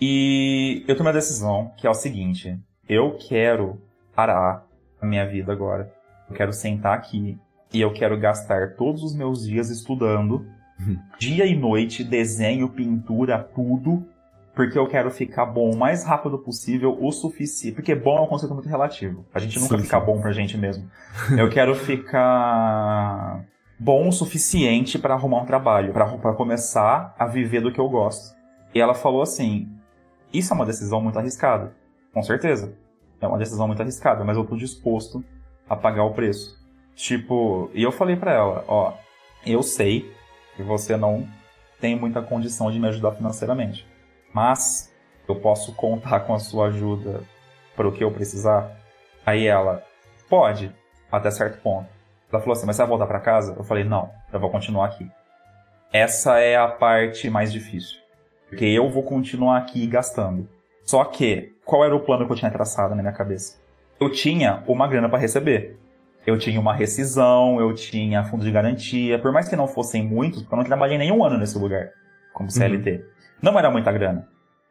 e eu tomei a decisão, que é o seguinte, eu quero parar a minha vida agora. Eu quero sentar aqui e eu quero gastar todos os meus dias estudando, uhum. dia e noite, desenho, pintura, tudo, porque eu quero ficar bom o mais rápido possível, o suficiente. Porque bom é um conceito muito relativo. A gente nunca sim, fica sim. bom pra gente mesmo. Eu quero ficar bom o suficiente para arrumar um trabalho, para começar a viver do que eu gosto. E ela falou assim: Isso é uma decisão muito arriscada. Com certeza. É uma decisão muito arriscada, mas eu tô disposto a pagar o preço. Tipo, e eu falei para ela: Ó, eu sei que você não tem muita condição de me ajudar financeiramente mas eu posso contar com a sua ajuda para o que eu precisar? Aí ela, pode, até certo ponto. Ela falou assim, mas você vai voltar para casa? Eu falei, não, eu vou continuar aqui. Essa é a parte mais difícil. Porque eu vou continuar aqui gastando. Só que, qual era o plano que eu tinha traçado na minha cabeça? Eu tinha uma grana para receber. Eu tinha uma rescisão, eu tinha fundo de garantia, por mais que não fossem muitos, porque eu não trabalhei nenhum ano nesse lugar, como CLT. Uhum. Não era muita grana.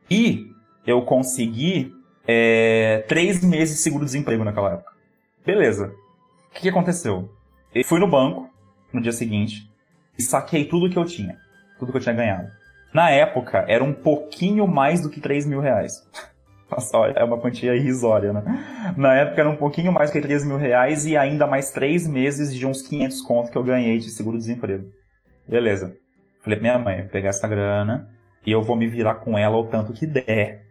E eu consegui é, três meses de seguro-desemprego naquela época. Beleza. O que, que aconteceu? Eu fui no banco no dia seguinte e saquei tudo que eu tinha. Tudo que eu tinha ganhado. Na época, era um pouquinho mais do que 3 mil reais. Nossa, olha, é uma quantia irrisória, né? Na época era um pouquinho mais que 3 mil reais e ainda mais 3 meses de uns 500 conto que eu ganhei de seguro-desemprego. Beleza. Falei pra minha mãe, vou pegar essa grana e eu vou me virar com ela o tanto que der.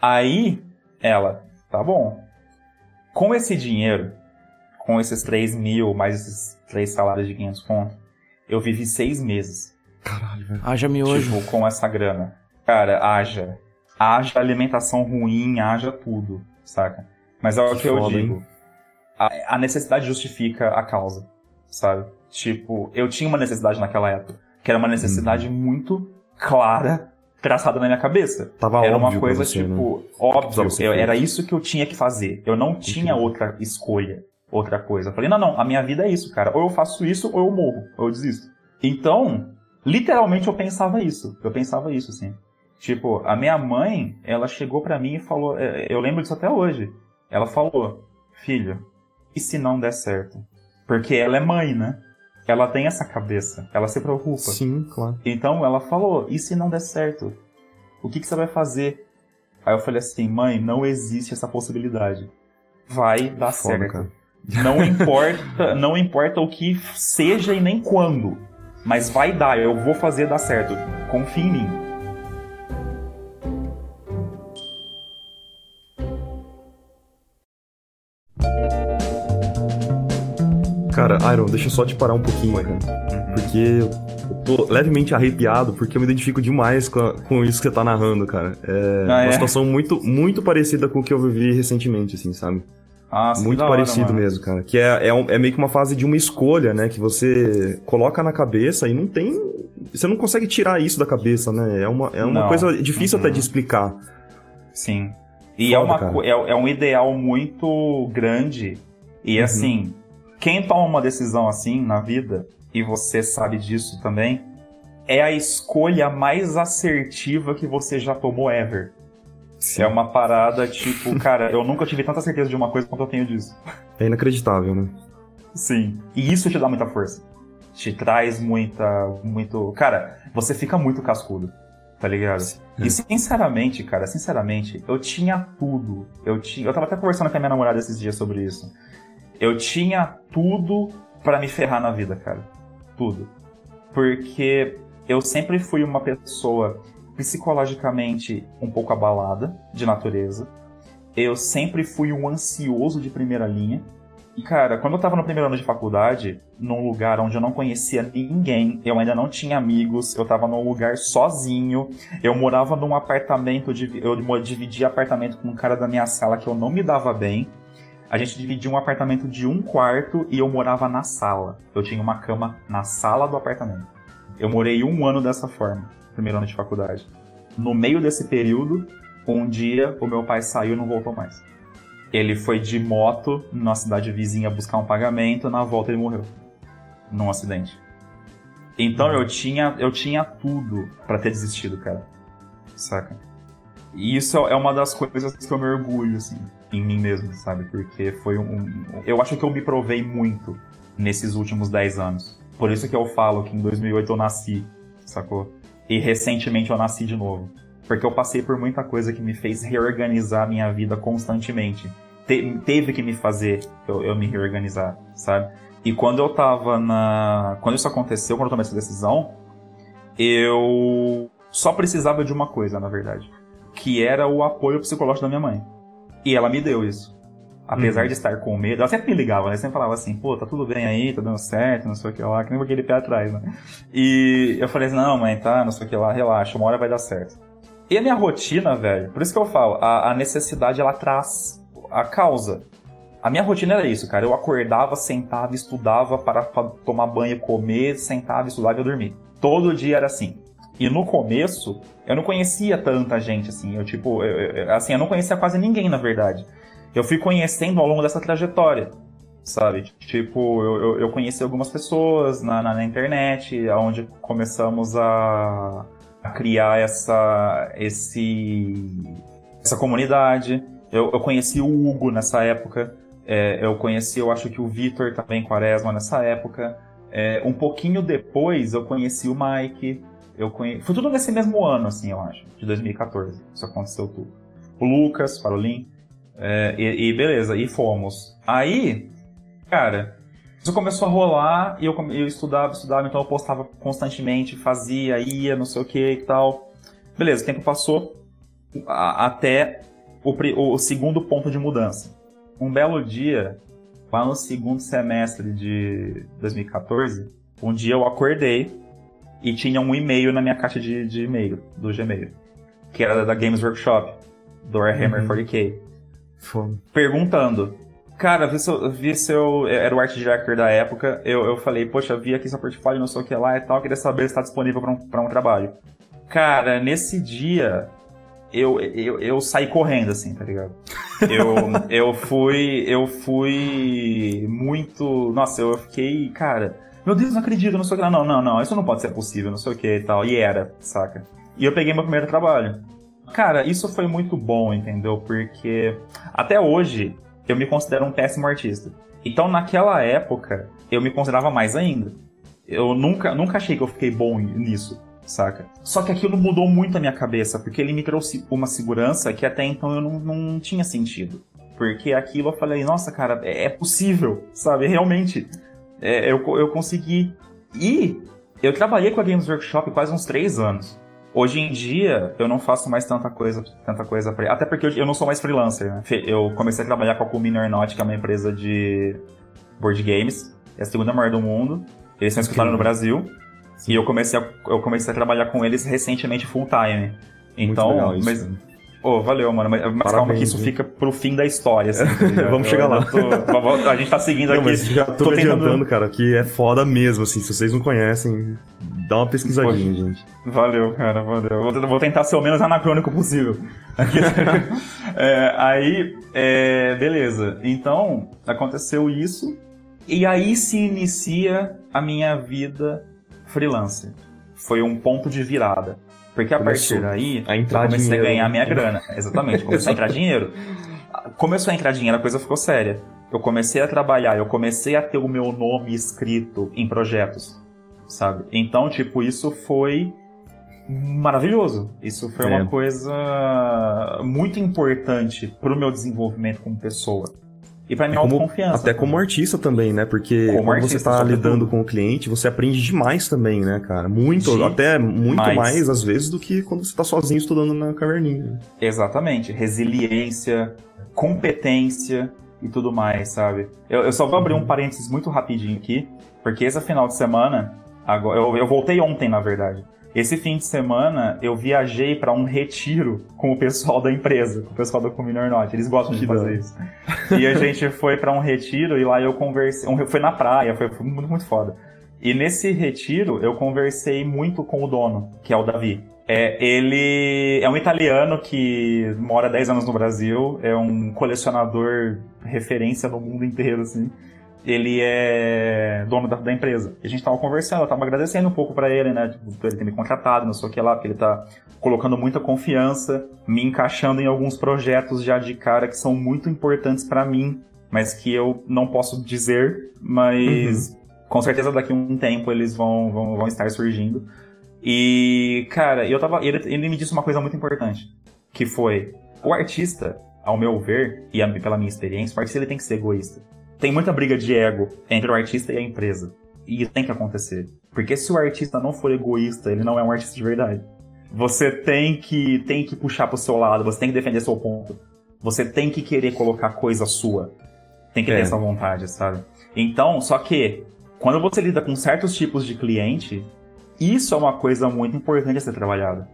Aí, ela, tá bom. Com esse dinheiro, com esses 3 mil, mais esses 3 salários de 500 conto, eu vivi 6 meses. Caralho, velho. Haja miojo. Tipo, com essa grana. Cara, haja. Haja alimentação ruim, haja tudo, saca? Mas é o que, Que eu foda, digo. A, a necessidade justifica a causa, sabe? Tipo, eu tinha uma necessidade naquela época, que era uma necessidade Uhum. muito clara, traçada na minha cabeça. Tava era uma óbvio coisa, você, né? tipo, óbvio. Precisava ser eu- era isso que eu tinha que fazer. Eu não tinha Entendi. outra escolha, outra coisa. Eu falei, não, não, a minha vida é isso, cara. Ou eu faço isso, ou eu morro, ou eu desisto. Então, literalmente eu pensava isso. Eu pensava isso, assim. Tipo, a minha mãe, ela chegou pra mim e falou, é, eu lembro disso até hoje. Ela falou, filho, e se não der certo? Porque ela é mãe, né? Ela tem essa cabeça, ela se preocupa. Sim, claro. Então ela falou: e se não der certo? O que, que você vai fazer? Aí eu falei assim: mãe, não existe essa possibilidade. Vai dar Foda, certo. cara. Não importa, não importa o que seja e nem quando. Mas vai dar, eu vou fazer dar certo. Confia em mim. Cara, Iron, deixa eu só te parar um pouquinho, cara. Porque eu tô levemente arrepiado, porque eu me identifico demais com, a- com isso que você tá narrando, cara. É Ah, uma é? situação muito, muito parecida com o que eu vivi recentemente, assim, sabe? Que muito hora, parecido mesmo, cara. Que é, é, um- é meio que uma fase de uma escolha, né? Que você coloca na cabeça e não tem. Você não consegue tirar isso da cabeça, né? É uma, é uma Não. coisa difícil Uhum. até de explicar. Sim. E Foda, é, uma, é, é um ideal muito grande. E Uhum. assim, quem toma uma decisão assim na vida, e você sabe disso também, é a escolha mais assertiva que você já tomou ever. É uma parada tipo, cara, eu nunca tive tanta certeza de uma coisa quanto eu tenho disso. É inacreditável, né? Sim. E isso te dá muita força. Te traz muita. muito. Cara, você fica muito cascudo. Tá ligado? É. E sinceramente, cara, sinceramente, eu tinha tudo. Eu tinha. Eu tava até conversando com a minha namorada esses dias sobre isso. Eu tinha tudo pra me ferrar na vida, cara. Tudo. Porque eu sempre fui uma pessoa psicologicamente um pouco abalada de natureza. Eu sempre fui um ansioso de primeira linha. E, cara, quando eu tava no primeiro ano de faculdade, num lugar onde eu não conhecia ninguém, eu ainda não tinha amigos, eu tava num lugar sozinho, eu morava num apartamento, eu dividia apartamento com um cara da minha sala que eu não me dava bem. A gente dividia um apartamento de um quarto e eu morava na sala. Eu tinha uma cama na sala do apartamento. Eu morei um ano dessa forma, primeiro ano de faculdade. No meio desse período, um dia o meu pai saiu e não voltou mais. Ele foi de moto na cidade vizinha buscar um pagamento, na volta ele morreu. Num acidente. Então eu tinha, eu tinha tudo pra ter desistido, cara. Saca? E isso é uma das coisas que eu me orgulho, assim, em mim mesmo, sabe? Porque foi um. Eu acho que eu me provei muito nesses últimos 10 anos. Por isso que eu falo que em 2008 eu nasci, sacou? E recentemente eu nasci de novo. Porque eu passei por muita coisa que me fez reorganizar minha vida constantemente. Te- teve que me fazer eu, eu me reorganizar, sabe? E quando eu tava na. Quando isso aconteceu, quando eu tomei essa decisão, eu só precisava de uma coisa, na verdade. Que era o apoio psicológico da minha mãe. E ela me deu isso. Apesar Uhum. de estar com medo, ela sempre me ligava, né? Sempre falava assim, pô, tá tudo bem aí, tá dando certo, não sei o que lá, que nem aquele pé atrás, né? E eu falei assim, não, mãe, tá, não sei o que lá, relaxa, uma hora vai dar certo. E a minha rotina, velho, por isso que eu falo, a, a necessidade ela traz a causa. A minha rotina era isso, cara. Eu acordava, sentava, estudava para, para tomar banho, comer, sentava, estudava e ia dormir. Todo dia era assim. E no começo, eu não conhecia tanta gente assim. Eu, tipo, eu- eu- assim, eu não conhecia quase ninguém, na verdade. Eu fui conhecendo ao longo dessa trajetória, sabe? Tipo, eu, eu, conheci algumas pessoas na, na, na internet, onde começamos a, a criar essa, esse, essa comunidade. Eu, eu conheci o Hugo nessa época. É, eu conheci, eu acho que o Vitor também, Quaresma, nessa época. É, um pouquinho depois, eu conheci o Mike. Eu. Foi tudo nesse mesmo ano, assim, eu acho, de 2014. Isso aconteceu tudo. O Lucas, Parolin, é, e, e, beleza, e fomos. Aí, cara, isso começou a rolar e eu, eu estudava, estudava, então eu postava constantemente, fazia, ia, não sei o que e tal. Beleza, o tempo passou a, até o, o segundo ponto de mudança. Um belo dia, lá no segundo semestre de 2014, um dia eu acordei e tinha um e-mail na minha caixa de, de e-mail, do Gmail, que era da Games Workshop, do Warhammer uhum. 40k. Foi. Perguntando, cara, vi seu, vi seu. Era o art director da época. Eu, eu falei, poxa, vi aqui seu portfólio, não sei o que lá e tal, queria saber se está disponível para um, um trabalho. Cara, nesse dia, eu, eu, eu saí correndo, assim, tá ligado? Eu, eu fui. Eu fui muito. Nossa, eu fiquei, cara. Meu Deus, não acredito, não sei o que. Não, não, não, isso não pode ser possível, não sei o que e tal. E era, saca? E eu peguei meu primeiro trabalho. Cara, isso foi muito bom, entendeu? Porque até hoje eu me considero um péssimo artista. Então naquela época eu me considerava mais ainda. Eu nunca, nunca achei que eu fiquei bom nisso saca? Só que aquilo mudou muito a minha cabeça, porque ele me trouxe uma segurança que até então eu não, não tinha sentido. Porque aquilo eu falei, nossa, cara, é, é possível, sabe? Realmente, é, eu, eu consegui. E eu trabalhei com a Games Workshop quase uns três anos. Hoje em dia, eu não faço mais tanta coisa, tanta coisa pra... Até porque eu não sou mais freelancer, né? Eu comecei a trabalhar com a Culmina Aeronautica, uma empresa de board games. É a segunda maior do mundo. Eles são escutados no Brasil. E eu comecei a, eu comecei a trabalhar com eles recentemente full time. Então, isso, mas. Oh, valeu, mano. Mas, mas calma que isso hein? fica pro fim da história. Assim, tá Vamos chegar lá. Tô, a gente tá seguindo não, aqui. Mas já tô, tô tentando... adiantando, cara, que é foda mesmo, assim. Se vocês não conhecem, dá uma pesquisadinha, Poxa, gente. Valeu, cara, valeu. Vou, vou, tentar ser o menos anacrônico possível. é, aí, é, beleza. Então, aconteceu isso. E aí se inicia a minha vida freelancer. Foi um ponto de virada. Porque a Começou partir daí, a entrar eu comecei dinheiro. a ganhar minha grana. Exatamente, começou a entrar dinheiro. Começou a entrar dinheiro, a coisa ficou séria. Eu comecei a trabalhar, eu comecei a ter o meu nome escrito em projetos, sabe? Então, tipo, isso foi maravilhoso. Isso foi é. uma coisa muito importante pro meu desenvolvimento como pessoa. E pra mim, é autoconfiança. Até como artista também, né? Porque como quando artista, você tá lidando com o cliente, você aprende demais também, né, cara? Muito, De até muito mais. mais, às vezes, do que quando você tá sozinho estudando na caverninha. Exatamente. Resiliência, competência e tudo mais, sabe? Eu, eu só vou abrir um parênteses muito rapidinho aqui, porque esse final de semana, agora, eu, eu voltei ontem, na verdade. Esse fim de semana eu viajei para um retiro com o pessoal da empresa, com o pessoal da Cominor Norte. Eles gostam de fazer isso. E a gente foi para um retiro e lá eu conversei. Foi na praia, foi, foi muito, muito foda. E nesse retiro eu conversei muito com o dono, que é o Davi. É, ele é um italiano que mora 10 anos no Brasil, é um colecionador referência no mundo inteiro, assim ele é dono da, da empresa. E a gente tava conversando, eu tava agradecendo um pouco para ele, né? Tipo, por ele ter me contratado, não sei o que lá, porque ele tá colocando muita confiança, me encaixando em alguns projetos já de cara que são muito importantes para mim, mas que eu não posso dizer, mas uhum. com certeza daqui a um tempo eles vão, vão, vão estar surgindo. E, cara, eu tava. Ele, ele me disse uma coisa muito importante, que foi o artista, ao meu ver, e pela minha experiência, o artista ele tem que ser egoísta tem muita briga de ego entre o artista e a empresa. E isso tem que acontecer. Porque se o artista não for egoísta, ele não é um artista de verdade. Você tem que, tem que puxar pro seu lado, você tem que defender seu ponto. Você tem que querer colocar coisa sua. Tem que é. ter essa vontade, sabe? Então, só que, quando você lida com certos tipos de cliente, isso é uma coisa muito importante a ser trabalhada.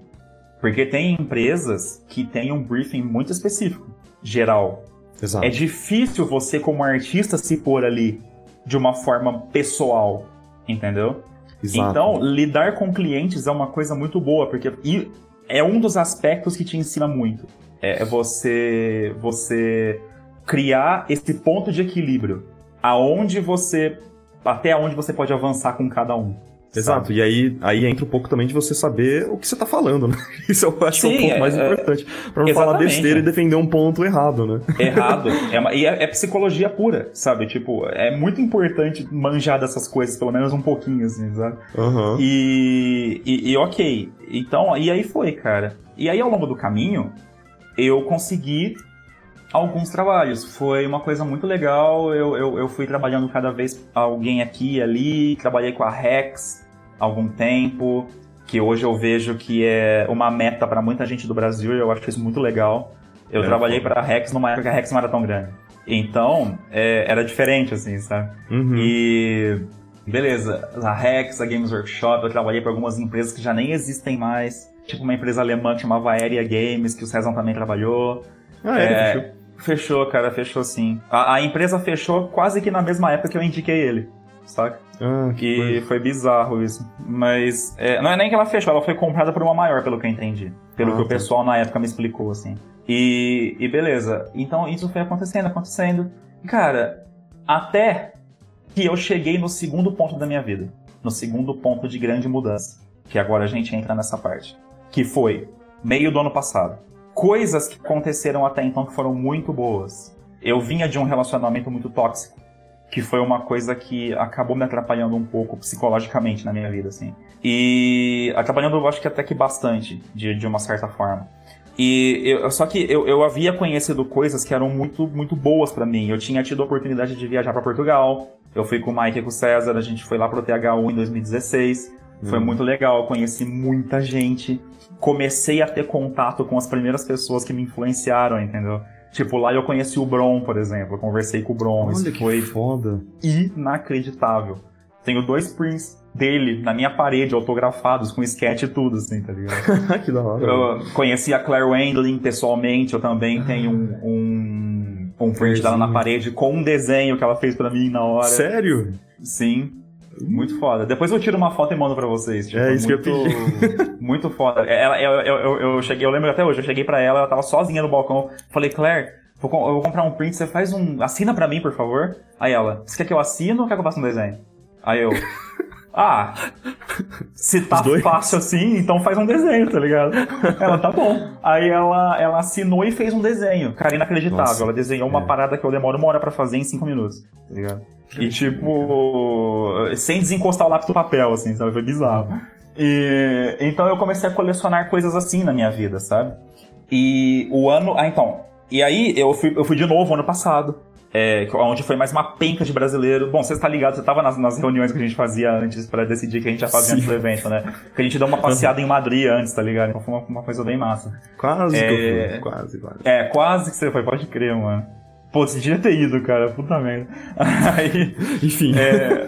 Porque tem empresas que têm um briefing muito específico, geral. Exato. É difícil você, como artista, se pôr ali de uma forma pessoal, entendeu? Exato. Então, lidar com clientes é uma coisa muito boa, porque e é um dos aspectos que te ensina muito. É, é você, você criar esse ponto de equilíbrio, aonde você, até onde você pode avançar com cada um, Exato, e aí, aí entra um pouco também de você saber o que você tá falando, né? Isso eu acho Sim, é o ponto é, mais é, importante. Pra não falar besteira e defender um ponto errado, né? Errado. É uma, e é, é, psicologia pura, sabe? Tipo, é muito importante manjar dessas coisas, pelo menos um pouquinho, assim, sabe? Uhum. E, e, e ok. Então, e aí foi, cara. E aí ao longo do caminho, eu consegui alguns trabalhos. Foi uma coisa muito legal. Eu, eu, eu fui trabalhando cada vez alguém aqui e ali. Trabalhei com a Rex algum tempo, que hoje eu vejo que é uma meta para muita gente do Brasil. E eu acho isso muito legal. Eu é, trabalhei para a Rex numa época que a Rex não era tão grande. Então, é, era diferente, assim, sabe? Uhum. E. Beleza, a Rex, a Games Workshop, eu trabalhei para algumas empresas que já nem existem mais. Tipo uma empresa alemã que chamava Aérea Games, que o César também trabalhou. Ah, é, fechou. Fechou, cara, fechou sim. A, a, empresa fechou quase que na mesma época que eu indiquei ele, saca? Ah, que foi bizarro isso. Mas é, não é nem que ela fechou, ela foi comprada por uma maior, pelo que eu entendi. Pelo ah, que o tá. pessoal na época me explicou, assim. E, e beleza. Então isso foi acontecendo, acontecendo. Cara, até que eu cheguei no segundo ponto da minha vida. No segundo ponto de grande mudança. Que agora a gente entra nessa parte. Que foi meio do ano passado coisas que aconteceram até então que foram muito boas. Eu vinha de um relacionamento muito tóxico, que foi uma coisa que acabou me atrapalhando um pouco psicologicamente na minha vida, assim. E atrapalhando, eu acho que até que bastante, de, de uma certa forma. E eu, só que eu, eu havia conhecido coisas que eram muito, muito boas para mim. Eu tinha tido a oportunidade de viajar para Portugal. Eu fui com o Mike e com o César, a gente foi lá pro THU em 2016. Foi hum. muito legal, conheci muita gente comecei a ter contato com as primeiras pessoas que me influenciaram, entendeu? Tipo, lá eu conheci o Bron, por exemplo. Eu conversei com o Bron. Olha isso que foi foda. inacreditável. Tenho dois prints dele na minha parede, autografados, com sketch e tudo, assim, tá ligado? que da hora. Eu conheci a Claire Wendling pessoalmente, eu também tenho um, um, um print dela na parede com um desenho que ela fez para mim na hora. Sério? Sim. Muito foda. Depois eu tiro uma foto e mando pra vocês. Tipo, é isso muito, que eu pedi. muito foda. Ela, eu, eu, eu, eu, cheguei, eu lembro até hoje, eu cheguei pra ela, ela tava sozinha no balcão. Falei, Claire, vou, eu vou comprar um print, você faz um. Assina pra mim, por favor. Aí ela, você quer que eu assino ou quer que eu faça um desenho? Aí eu. Ah, se tá fácil assim, então faz um desenho, tá ligado? Ela, tá bom. Aí ela, ela assinou e fez um desenho. Cara, inacreditável. Nossa, ela desenhou uma é. parada que eu demoro uma hora pra fazer em cinco minutos, tá ligado? E tipo, sem desencostar o lápis do papel, assim, sabe? Foi bizarro. E, então eu comecei a colecionar coisas assim na minha vida, sabe? E o ano. Ah, então. E aí eu fui, eu fui de novo ano passado é, onde foi mais uma penca de brasileiro. Bom, você está ligado, você estava nas, nas, reuniões que a gente fazia antes para decidir que a gente ia fazer Sim. antes do evento, né? Que a gente deu uma passeada em Madrid antes, tá ligado? Então foi uma, uma coisa bem massa. Quase é, que eu fui, quase, quase. É, quase que você foi, pode crer, mano. Pô, você devia ter ido, cara, puta merda. Aí, Enfim. É...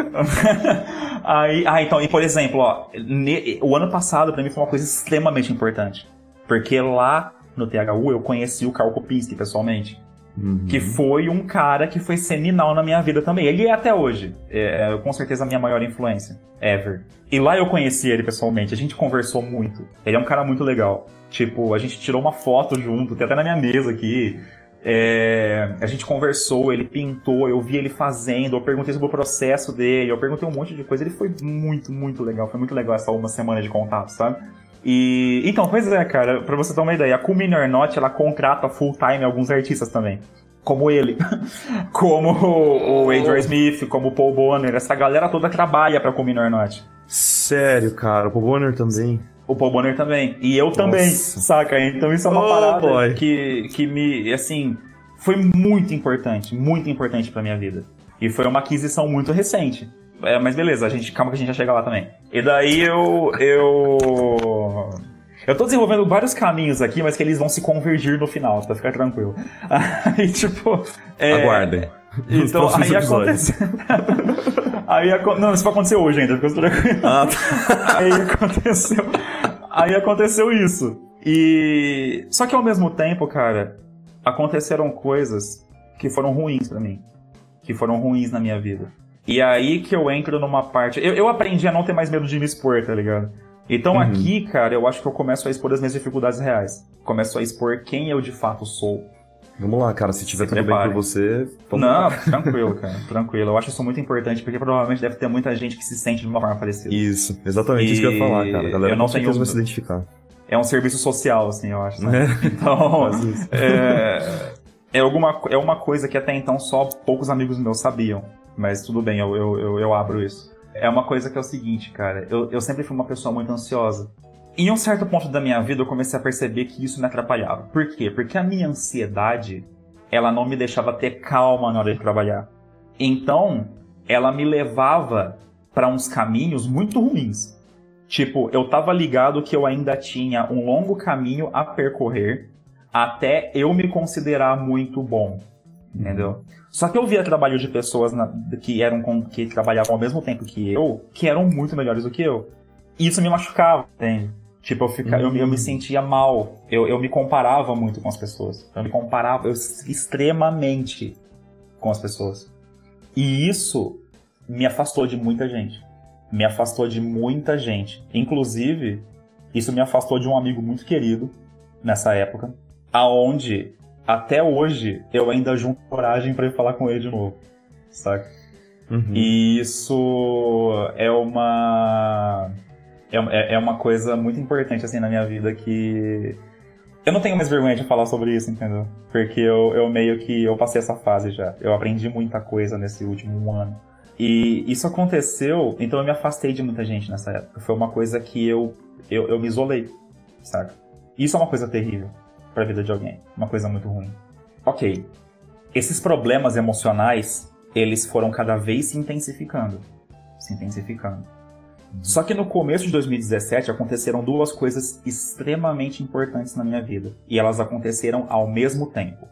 aí, ah, então, e por exemplo, ó, ne... o ano passado para mim foi uma coisa extremamente importante. Porque lá no THU eu conheci o Carl Kopinski pessoalmente. Uhum. Que foi um cara que foi seminal na minha vida também. Ele é até hoje. É, é, com certeza a minha maior influência. Ever. E lá eu conheci ele pessoalmente. A gente conversou muito. Ele é um cara muito legal. Tipo, a gente tirou uma foto junto, tem até na minha mesa aqui. É, a gente conversou, ele pintou, eu vi ele fazendo, eu perguntei sobre o processo dele, eu perguntei um monte de coisa. Ele foi muito, muito legal. Foi muito legal essa uma semana de contato, sabe? E então, pois é, cara, pra você ter uma ideia, a Kumi Not, ela contrata full time alguns artistas também. Como ele, como o Adrian Smith, como o Paul Bonner, essa galera toda trabalha pra Kumi Not. Sério, cara, o Paul Bonner também. O Paul Bonner também. E eu Nossa. também, saca? Então isso é uma oh, parada que, que me, assim, foi muito importante, muito importante pra minha vida. E foi uma aquisição muito recente. É, mas beleza, a gente, calma que a gente já chega lá também. E daí eu. Eu. Eu tô desenvolvendo vários caminhos aqui, mas que eles vão se convergir no final, pra ficar tranquilo. Aí, tipo. É... Aguardem. Então, aí aconteceu. aí Não, isso vai acontecer hoje ainda, ficou tranquilo. Ah, tá. aí aconteceu. Aí aconteceu isso. E. Só que ao mesmo tempo, cara, aconteceram coisas que foram ruins para mim. Que foram ruins na minha vida. E aí que eu entro numa parte. Eu, eu aprendi a não ter mais medo de me expor, tá ligado? Então uhum. aqui, cara, eu acho que eu começo a expor as minhas dificuldades reais. Começo a expor quem eu de fato sou. Vamos lá, cara, se tiver Se tudo prepare. bem por você, Não, lá. tranquilo, cara. Tranquilo. Eu acho isso muito importante, porque provavelmente deve ter muita gente que se sente de uma forma parecida. Isso, exatamente isso que eu ia falar, cara. A galera eu não com certeza tenho- vai se identificar. É um serviço social, assim, eu acho. sabe? É. Então, é, é, alguma, é uma coisa que até então só poucos amigos meus sabiam. Mas tudo bem, eu, eu, eu, eu abro isso. É uma coisa que é o seguinte, cara. Eu, eu sempre fui uma pessoa muito ansiosa. Em um certo ponto da minha vida, eu comecei a perceber que isso me atrapalhava. Por quê? Porque a minha ansiedade, ela não me deixava ter calma na hora de trabalhar. Então, ela me levava para uns caminhos muito ruins. Tipo, eu tava ligado que eu ainda tinha um longo caminho a percorrer até eu me considerar muito bom. Entendeu? Só que eu via trabalho de pessoas na- que eram com- que trabalhavam ao mesmo tempo que eu, que eram muito melhores do que eu. E isso me machucava, entende? Tipo, eu, fica, eu, me- eu me sentia mal. Eu, eu me comparava muito com as pessoas. Eu me comparava eu, extremamente com as pessoas. E isso me afastou de muita gente. Me afastou de muita gente. Inclusive, isso me afastou de um amigo muito querido nessa época, aonde até hoje eu ainda junto coragem pra ir falar com ele de novo, saca? Uhum. E isso é uma é, é uma coisa muito importante assim na minha vida que eu não tenho mais vergonha de falar sobre isso, entendeu? Porque eu, eu meio que eu passei essa fase já. Eu aprendi muita coisa nesse último ano. E isso aconteceu, então eu me afastei de muita gente nessa época. Foi uma coisa que eu, eu, eu me isolei, saca? Isso é uma coisa terrível pra vida de alguém. Uma coisa muito ruim. Ok. Esses problemas emocionais, eles foram cada vez se intensificando. Se intensificando. Só que no começo de 2017 aconteceram duas coisas extremamente importantes na minha vida. E elas aconteceram ao mesmo tempo.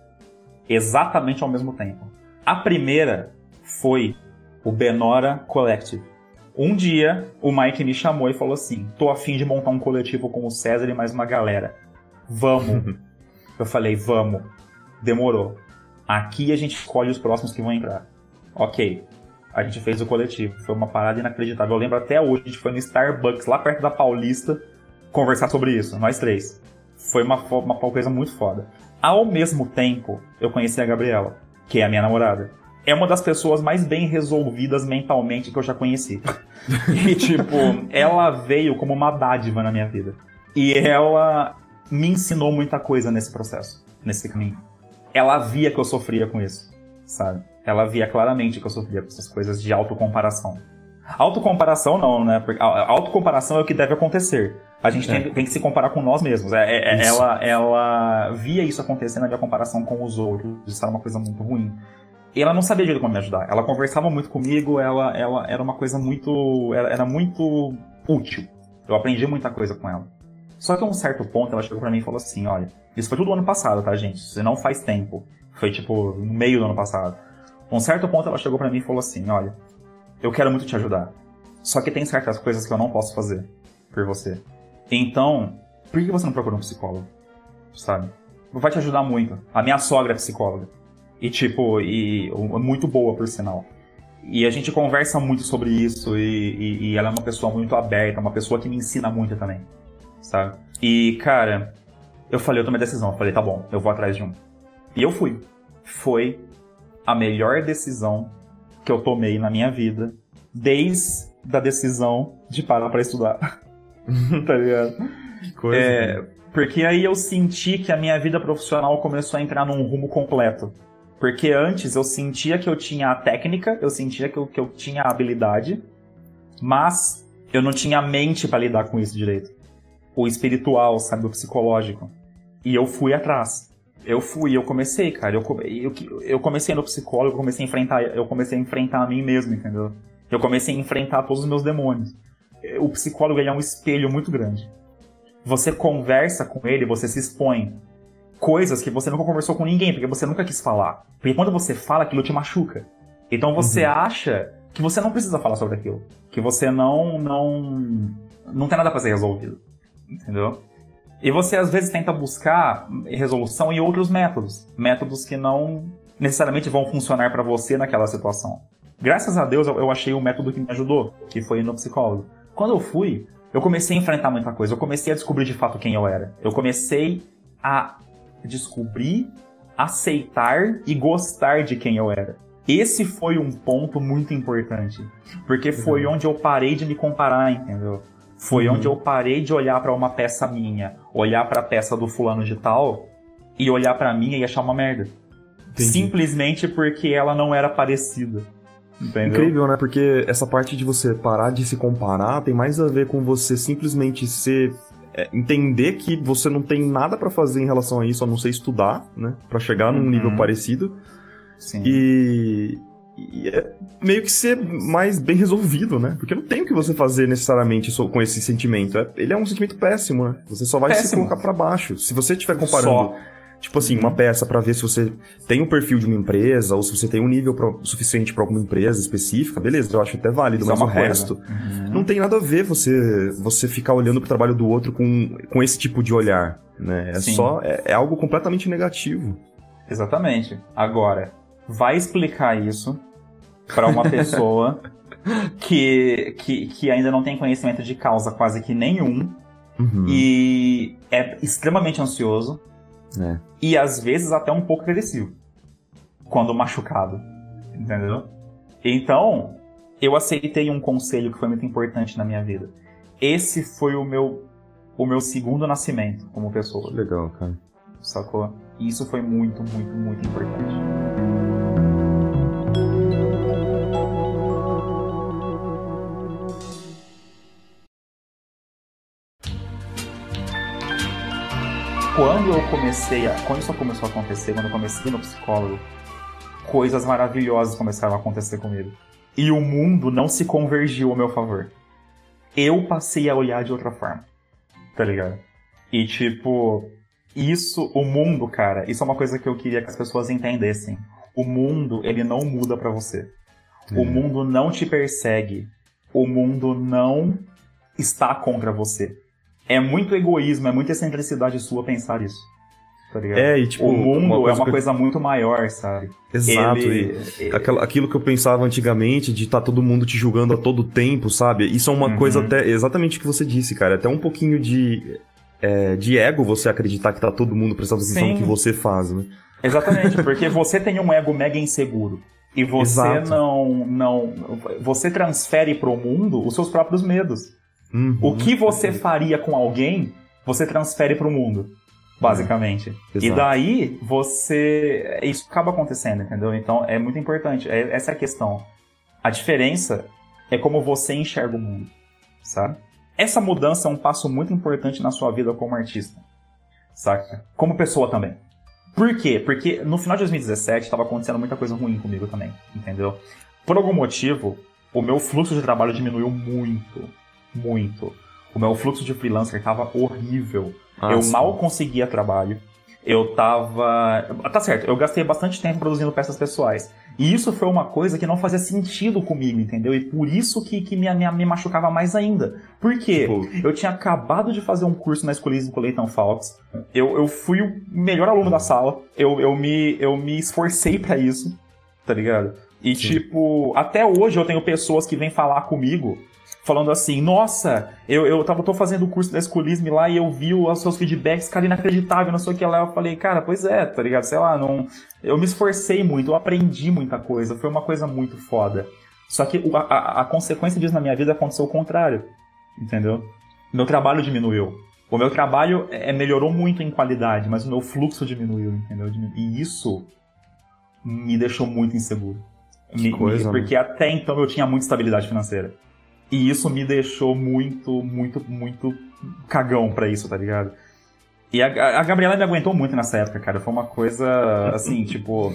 Exatamente ao mesmo tempo. A primeira foi o Benora Collective. Um dia, o Mike me chamou e falou assim: tô afim de montar um coletivo com o César e mais uma galera. Vamos. Eu falei, vamos. Demorou. Aqui a gente escolhe os próximos que vão entrar. Ok. A gente fez o coletivo. Foi uma parada inacreditável. Eu lembro até hoje, a gente foi no Starbucks, lá perto da Paulista, conversar sobre isso, nós três. Foi uma, uma coisa muito foda. Ao mesmo tempo, eu conheci a Gabriela, que é a minha namorada. É uma das pessoas mais bem resolvidas mentalmente que eu já conheci. E, tipo, ela veio como uma dádiva na minha vida. E ela me ensinou muita coisa nesse processo, nesse caminho. Ela via que eu sofria com isso, sabe? Ela via claramente que eu sofria com essas coisas de autocomparação. Autocomparação não, né? Porque a- a autocomparação é o que deve acontecer. A gente tem, tem que se comparar com nós mesmos. É, é- é- ela, ela via isso acontecendo minha comparação com os outros. Isso era uma coisa muito ruim. E ela não sabia direito como me ajudar. Ela conversava muito comigo, ela, ela era uma coisa muito. Era, era muito útil. Eu aprendi muita coisa com ela. Só que a um certo ponto ela chegou pra mim e falou assim: olha, isso foi tudo ano passado, tá, gente? Isso não faz tempo. Foi tipo no meio do ano passado. Um certo ponto ela chegou pra mim e falou assim: olha, eu quero muito te ajudar. Só que tem certas coisas que eu não posso fazer por você. Então, por que você não procura um psicólogo? Sabe? Vai te ajudar muito. A minha sogra é psicóloga. E tipo, e um- muito boa por sinal. E a gente conversa muito sobre isso e, e- e ela é uma pessoa muito aberta, uma pessoa que me ensina muito também. Sabe? E, cara, eu falei, eu tomei a decisão. Eu falei, tá bom, eu vou atrás de um. E eu fui. Foi a melhor decisão que eu tomei na minha vida, desde a decisão de parar pra estudar. tá ligado? Que coisa. É, porque aí eu senti que a minha vida profissional começou a entrar num rumo completo. Porque antes eu sentia que eu tinha a técnica, eu sentia que eu, que eu tinha a habilidade, mas eu não tinha a mente pra lidar com isso direito. O espiritual, sabe, o psicológico. E eu fui atrás. Eu fui, eu comecei, cara. Eu, eu, eu comecei no psicólogo, eu comecei a enfrentar, eu comecei a enfrentar a mim mesmo, entendeu? Eu comecei a enfrentar todos os meus demônios. O psicólogo ele é um espelho muito grande. Você conversa com ele, você se expõe. Coisas que você nunca conversou com ninguém, porque você nunca quis falar. Porque quando você fala, aquilo te machuca. Então você acha que você não precisa falar sobre aquilo. Que você não, não, não tem nada pra ser resolvido. Entendeu? E você às vezes tenta buscar resolução em outros métodos. Métodos que não necessariamente vão funcionar pra você naquela situação. Graças a Deus eu achei o método que me ajudou, que foi ir no psicólogo. Quando eu fui, eu comecei a enfrentar muita coisa. Eu comecei a descobrir de fato quem eu era. Eu comecei a descobrir aceitar e gostar de quem eu era. Esse foi um ponto muito importante, porque foi uhum. onde eu parei de me comparar, entendeu? Foi uhum. onde eu parei de olhar para uma peça minha, olhar para a peça do fulano de tal e olhar para minha e achar uma merda. Entendi. Simplesmente porque ela não era parecida. Entendeu? Incrível, né? Porque essa parte de você parar de se comparar tem mais a ver com você simplesmente ser é, entender que você não tem nada para fazer em relação a isso, a não ser estudar, né? Para chegar num uhum. nível parecido. Sim. E, e é meio que ser mais bem resolvido, né? Porque não tem o que você fazer necessariamente com esse sentimento. É, ele é um sentimento péssimo, né? Você só vai péssimo. se colocar para baixo. Se você estiver comparando. Só Tipo assim, uma peça para ver se você tem o perfil de uma empresa ou se você tem um nível pro, suficiente para alguma empresa específica, beleza, eu acho até válido, Isso mas é o coisa. resto uhum. não tem nada a ver você você ficar olhando pro trabalho do outro com, com esse tipo de olhar, né? É Sim. só é, é algo completamente negativo. Exatamente. Agora, vai explicar isso para uma pessoa que, que, que ainda não tem conhecimento de causa quase que nenhum uhum. e é extremamente ansioso é. E às vezes até um pouco agressivo. Quando machucado. Entendeu? Então, eu aceitei um conselho que foi muito importante na minha vida. Esse foi o meu o meu segundo nascimento como pessoa. Legal, cara. Sacou? E isso foi muito, muito, muito importante. Quando eu comecei a. Quando isso começou a acontecer, quando eu comecei no psicólogo, coisas maravilhosas começaram a acontecer comigo. E o mundo não se convergiu ao meu favor. Eu passei a olhar de outra forma. Tá ligado? E tipo, isso, o mundo, cara, isso é uma coisa que eu queria que as pessoas entendessem. O mundo, ele não muda para você. O uhum. mundo não te persegue. O mundo não está contra você é muito egoísmo, é muita excentricidade sua pensar isso. Tá é, e tipo. O mundo é uma coisa muito maior, sabe? Exato. Ele... Aquilo, aquilo que eu pensava antigamente de estar tá todo mundo te julgando a todo tempo, sabe? Isso é uma uhum. coisa até. Exatamente o que você disse, cara. Até um pouquinho de. É, de ego você acreditar que tá todo mundo prestando atenção no que você faz, né? Exatamente, porque você tem um ego mega inseguro. E você Exato. não, não. Você transfere pro mundo os seus próprios medos. Uhum. O que você faria com alguém, você transfere para o mundo, basicamente. É, e daí você. Isso acaba acontecendo, entendeu? Então é muito importante. É, essa é a questão. A diferença é como você enxerga o mundo, sabe? Essa mudança é um passo muito importante na sua vida como artista, saca? Como pessoa também. Por quê? Porque no final de 2017 estava acontecendo muita coisa ruim comigo também, entendeu? Por algum motivo, o meu fluxo de trabalho diminuiu muito muito. O meu fluxo de freelancer tava horrível. Ah, eu sim. mal conseguia trabalho. Eu tava. Tá certo, eu gastei bastante tempo produzindo peças pessoais. E isso foi uma coisa que não fazia sentido comigo, entendeu? E por isso que, que me, me, me machucava mais ainda. Por quê? Tipo... Eu tinha acabado de fazer um curso na Escolismo com Leitão Falks. Eu, eu fui o melhor aluno da sala. Eu, eu, me, eu me esforcei para isso, tá ligado? E, Sim. tipo, até hoje eu tenho pessoas que vêm falar comigo falando assim, nossa, eu, eu tava, tô fazendo o curso da Escolisme lá e eu vi os seus feedbacks, cara, inacreditável, não sei o que lá. Eu falei, cara, pois é, tá ligado? Sei lá, não. Eu me esforcei muito, eu aprendi muita coisa, foi uma coisa muito foda. Só que a, a, a consequência disso na minha vida aconteceu o contrário, entendeu? Meu trabalho diminuiu. O meu trabalho é, melhorou muito em qualidade, mas o meu fluxo diminuiu, entendeu? E isso me deixou muito inseguro. Me, coisa, me, porque né? até então eu tinha muita estabilidade financeira. E isso me deixou muito, muito, muito cagão pra isso, tá ligado? E a, a Gabriela me aguentou muito nessa época, cara. Foi uma coisa, assim, tipo.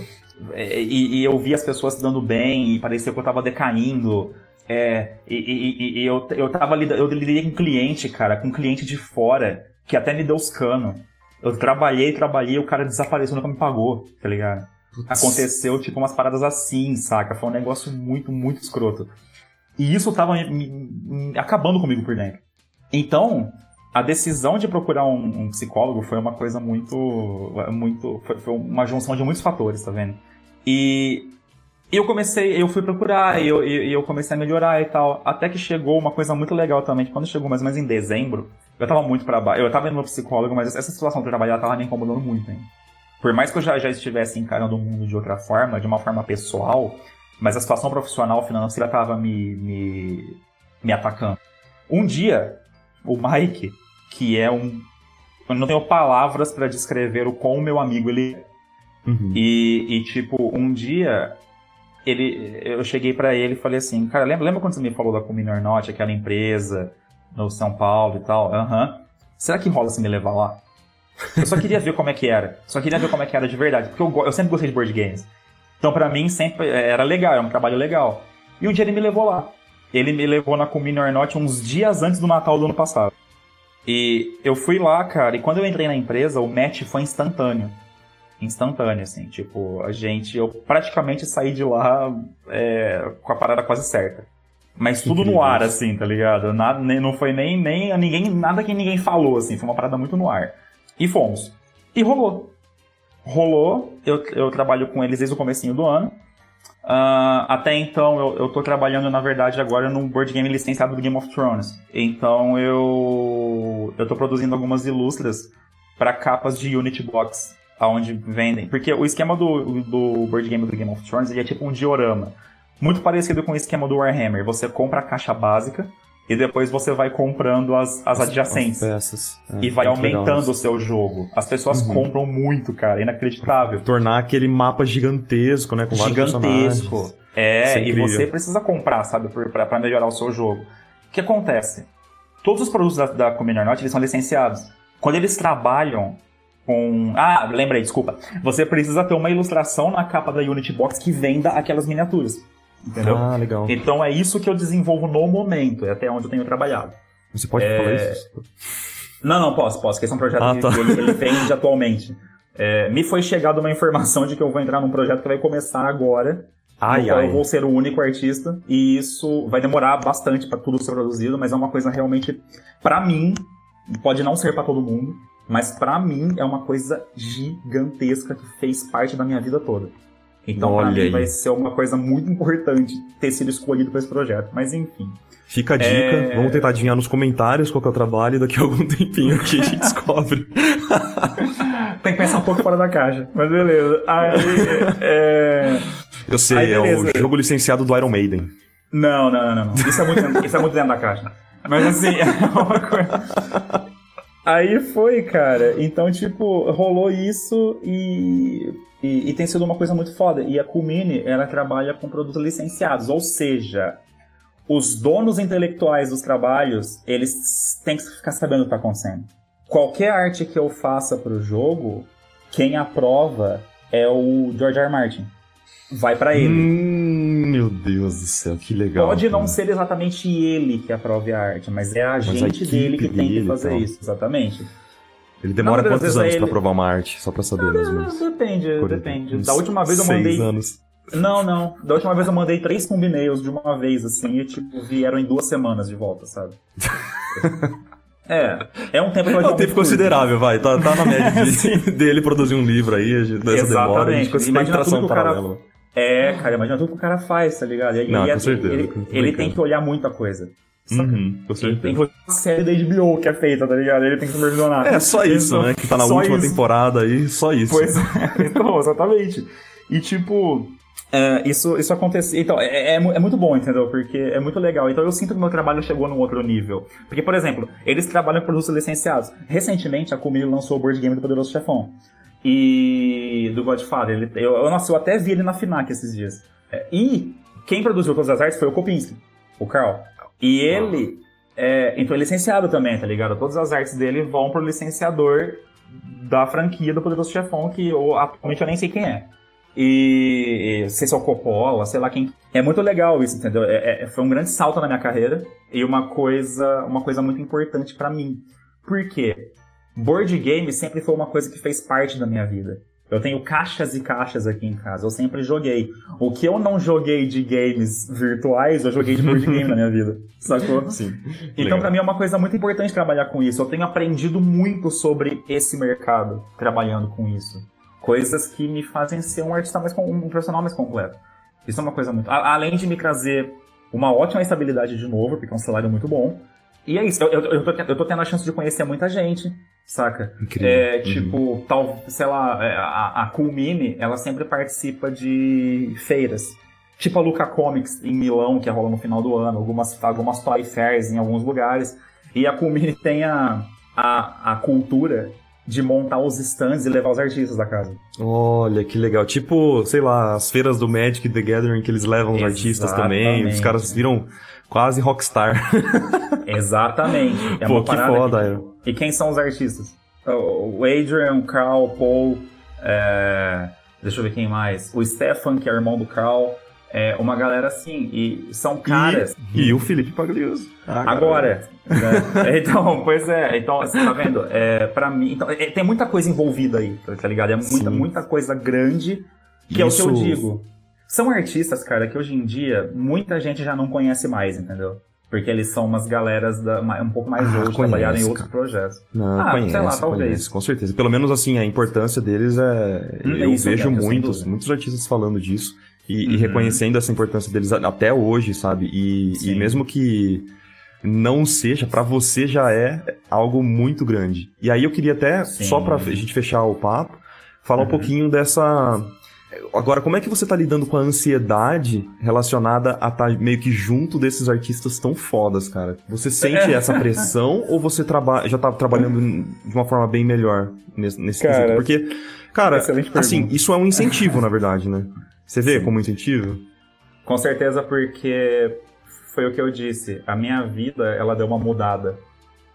É, e, e, eu vi as pessoas se dando bem e parecia que eu tava decaindo. É, e, e, e, eu, eu tava eu lidei com cliente, cara, com cliente de fora, que até me deu os canos. Eu trabalhei, trabalhei, o cara desapareceu, nunca me pagou, tá ligado? Aconteceu, tipo, umas paradas assim, saca? Foi um negócio muito, muito escroto. E isso estava acabando comigo por dentro. Então, a decisão de procurar um, um psicólogo foi uma coisa muito. muito foi, foi, uma junção de muitos fatores, tá vendo? E eu comecei, eu fui procurar, e eu, eu, eu, comecei a melhorar e tal. Até que chegou uma coisa muito legal também, que quando chegou mais ou menos em dezembro, eu tava muito para baixo. Eu tava indo no psicólogo, mas essa situação de trabalhar tava me incomodando muito, hein? Por mais que eu já, já estivesse encarando o mundo de outra forma, de uma forma pessoal, mas a situação profissional financeira estava me, me, me atacando. Um dia, o Mike, que é um. Eu não tenho palavras para descrever o quão meu amigo ele é. Uhum. E, e, tipo, um dia ele, eu cheguei para ele e falei assim, cara, lembra, lembra quando você me falou da Cominor Not, aquela empresa no São Paulo e tal? Aham. Uhum. Será que rola se me levar lá? Eu só queria ver como é que era. Só queria ver como é que era de verdade. Porque eu, eu sempre gostei de board games. Então, para mim, sempre é, era legal, era um trabalho legal. E um dia ele me levou lá. Ele me levou na Cominor Not uns dias antes do Natal do ano passado. E eu fui lá, cara, e quando eu entrei na empresa, o match foi instantâneo instantâneo, assim. Tipo, a gente, eu praticamente saí de lá é, com a parada quase certa. Mas tudo no ar, assim, tá ligado? Nada, não foi nem, nem ninguém, nada que ninguém falou, assim. Foi uma parada muito no ar. E fomos. E rolou. Rolou. Eu, eu trabalho com eles desde o comecinho do ano. Uh, até então, eu, eu tô trabalhando, na verdade, agora num board game licenciado do Game of Thrones. Então, eu, eu tô produzindo algumas ilustras para capas de Unity Box aonde vendem. Porque o esquema do, do board game do Game of Thrones ele é tipo um diorama. Muito parecido com o esquema do Warhammer. Você compra a caixa básica e depois você vai comprando as, as adjacentes. As é, e vai aumentando o seu jogo. As pessoas uhum. compram muito, cara. É inacreditável. Tornar aquele mapa gigantesco, né? Com gigantesco. É, é e você precisa comprar, sabe? Pra, pra melhorar o seu jogo. O que acontece? Todos os produtos da, da Community Not, eles são licenciados. Quando eles trabalham com. Ah, lembrei, desculpa. Você precisa ter uma ilustração na capa da Unity Box que venda aquelas miniaturas. Entendeu? Ah, legal. Então é isso que eu desenvolvo no momento, é até onde eu tenho trabalhado. Você pode é... falar isso? Não, não, posso, posso, que esse é um projeto ah, tá. que ele, ele vende atualmente. É, me foi chegada uma informação de que eu vou entrar num projeto que vai começar agora. Ai, ai. Eu vou ser o único artista e isso vai demorar bastante para tudo ser produzido, mas é uma coisa realmente, para mim, pode não ser para todo mundo, mas para mim é uma coisa gigantesca que fez parte da minha vida toda. Então, Olha pra mim, aí. vai ser uma coisa muito importante ter sido escolhido para esse projeto. Mas enfim. Fica a dica, é... vamos tentar adivinhar nos comentários qual que é o trabalho, daqui a algum tempinho que a gente descobre. Tem que pensar um pouco fora da caixa, mas beleza. Aí, é... Eu sei, Aí, é o jogo licenciado do Iron Maiden. Não, não, não, não. Isso é muito, isso é muito dentro da caixa. Mas assim, é uma coisa. Aí foi, cara. Então, tipo, rolou isso e, e, e, tem sido uma coisa muito foda. E a Kumini, ela trabalha com produtos licenciados, ou seja, os donos intelectuais dos trabalhos, eles têm que ficar sabendo o que tá acontecendo. Qualquer arte que eu faça pro jogo, quem aprova é o George R. R. Martin vai para ele. Hum, meu Deus do céu, que legal. Pode cara. não ser exatamente ele que aprove a arte, mas é a gente dele que tem que fazer isso, exatamente. Ele demora não, quantos anos ele... para provar uma arte? Só pra saber, mais ou menos. Depende, Por depende. Da última vez eu mandei. anos. Não, não. Da última vez eu mandei três thumbnails de uma vez, assim, e tipo, vieram em duas semanas de volta, sabe? É, é um tempo É um tempo considerável, vai. Tá, tá na média de, dele produzir um livro aí, dessa Exatamente. demora. A gente consegue tração paralela. Cara... É, cara, imagina tudo que o cara faz, tá ligado? Ele, Não, ele, com certeza. Ele, ele tem que olhar muita coisa. Uhum, com certeza. Tem que olhar a série da HBO que é feita, tá ligado? Ele tem que supervisionar. É, só isso, então, né? Que tá na última isso. temporada aí, só isso. Pois é, então, exatamente. E tipo, é, isso, isso acontece. Então, é, é, é, muito bom, entendeu? Porque é muito legal. Então eu sinto que meu trabalho chegou num outro nível. Porque, por exemplo, eles trabalham com produtos licenciados. Recentemente, a Kumil lançou o board game do Poderoso Chefão e do Godfather. Ele, eu, eu, nossa, eu até vi ele na FINAC esses dias. É, e quem produziu todas as artes foi o Kopinski, o Carl. E ele, é, então, é licenciado também, tá ligado? Todas as artes dele vão pro licenciador da franquia do Poderoso Chefão, que eu, atualmente eu nem sei quem é. E, e sei se é o Coppola, sei lá quem. É muito legal isso, entendeu? É, é, foi um grande salto na minha carreira e uma coisa, uma coisa muito importante para mim. Por quê? Board game sempre foi uma coisa que fez parte da minha vida. Eu tenho caixas e caixas aqui em casa. Eu sempre joguei. O que eu não joguei de games virtuais, eu joguei de board game na minha vida. Sacou? Sim. Então, para mim, é uma coisa muito importante trabalhar com isso. Eu tenho aprendido muito sobre esse mercado trabalhando com isso. Coisas que me fazem ser um artista mais um profissional mais completo. Isso é uma coisa muito. Além de me trazer uma ótima estabilidade de novo, porque é um salário muito bom E é isso, eu, eu, eu, tô, eu tô tendo a chance de conhecer muita gente, saca? Incrível. É, Uhum. tipo, tal, sei lá, é, a, a Culmine, ela sempre participa de feiras. Tipo a Luca Comics em Milão, que rola no final do ano, algumas, algumas toy fairs em alguns lugares. E a Culmine tem a, a, a cultura de montar os stands e levar os artistas da casa. Olha, que legal. Tipo, sei lá, as feiras do Magic the Gathering que eles levam os artistas também. Os Exatamente. caras viram quase rockstar. Exatamente. É Pô, uma que parada foda, que-. E quem são os artistas? O Adrian, o Carl, o Paul, é, deixa eu ver quem mais. O Stefan, que é irmão do Carl. É uma galera assim, e são caras. E o Felipe Pagliuso. Ah, Agora, né? então, pois é, então, você tá vendo? É, pra mim, então, é, tem muita coisa envolvida aí, tá ligado? É muita, Sim. muita coisa grande, que é o que eu Isso- digo. São artistas, cara, que hoje em dia muita gente já não conhece mais, entendeu? Porque eles são umas galeras da, um pouco mais Ah, hoje, trabalharam em outros projetos. Não, Ah, conhece, sei lá, talvez. conhece, com certeza. Pelo menos assim, a importância deles é. Hum, é eu isso vejo sem muitos, muitos artistas falando disso e, e Uhum. reconhecendo essa importância deles até hoje, sabe? E, e mesmo que não seja, pra você já é algo muito grande. E aí eu queria até, Sim. só pra gente fechar o papo, falar um Uhum. pouquinho dessa. Agora, como é que você tá lidando com a ansiedade relacionada a estar meio que junto desses artistas tão fodas, cara? Você sente essa pressão ou você traba já tá trabalhando de uma forma bem melhor nesse, nesse Cara, quesito? Porque, cara, assim, isso é um incentivo, na verdade, né? Você vê Sim. como incentivo? Com certeza, porque foi o que eu disse. A minha vida, ela deu uma mudada.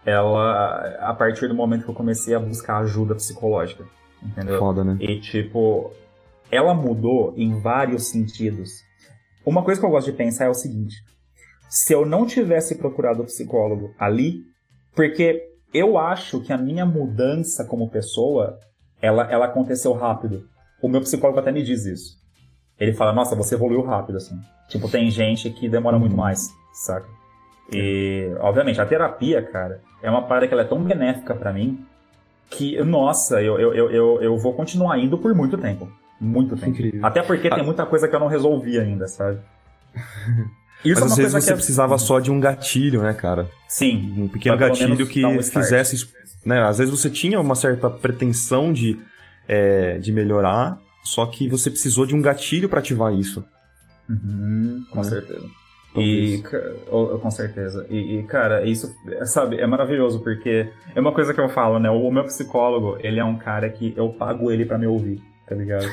Ela, a partir do momento que eu comecei a buscar ajuda psicológica, entendeu? Foda, né? E tipo, ela mudou em vários sentidos. Uma coisa que eu gosto de pensar é o seguinte: se eu não tivesse procurado o psicólogo ali, porque eu acho que a minha mudança como pessoa, ela, ela aconteceu rápido. O meu psicólogo até me diz isso. Ele fala, nossa, você evoluiu rápido, assim. Tipo, tem gente que demora muito mais, saca? E, obviamente, a terapia, cara, é uma parada que ela é tão benéfica pra mim que, nossa, eu, eu, eu, eu vou continuar indo por muito tempo. Muito tempo. Incrível. Até porque tem muita coisa que eu não resolvi ainda, sabe? Isso Mas é às uma vezes coisa você é- precisava só de um gatilho, né, cara? Sim. Um pequeno gatilho que um fizesse. Né? Às vezes você tinha uma certa pretensão de, é, de melhorar, só que você precisou de um gatilho pra ativar isso. Uhum, com Né? certeza. E, ca- oh, com certeza. E, e, cara, isso, é, sabe, é maravilhoso, porque é uma coisa que eu falo, né? O meu psicólogo, ele é um cara que eu pago ele pra me ouvir, tá ligado?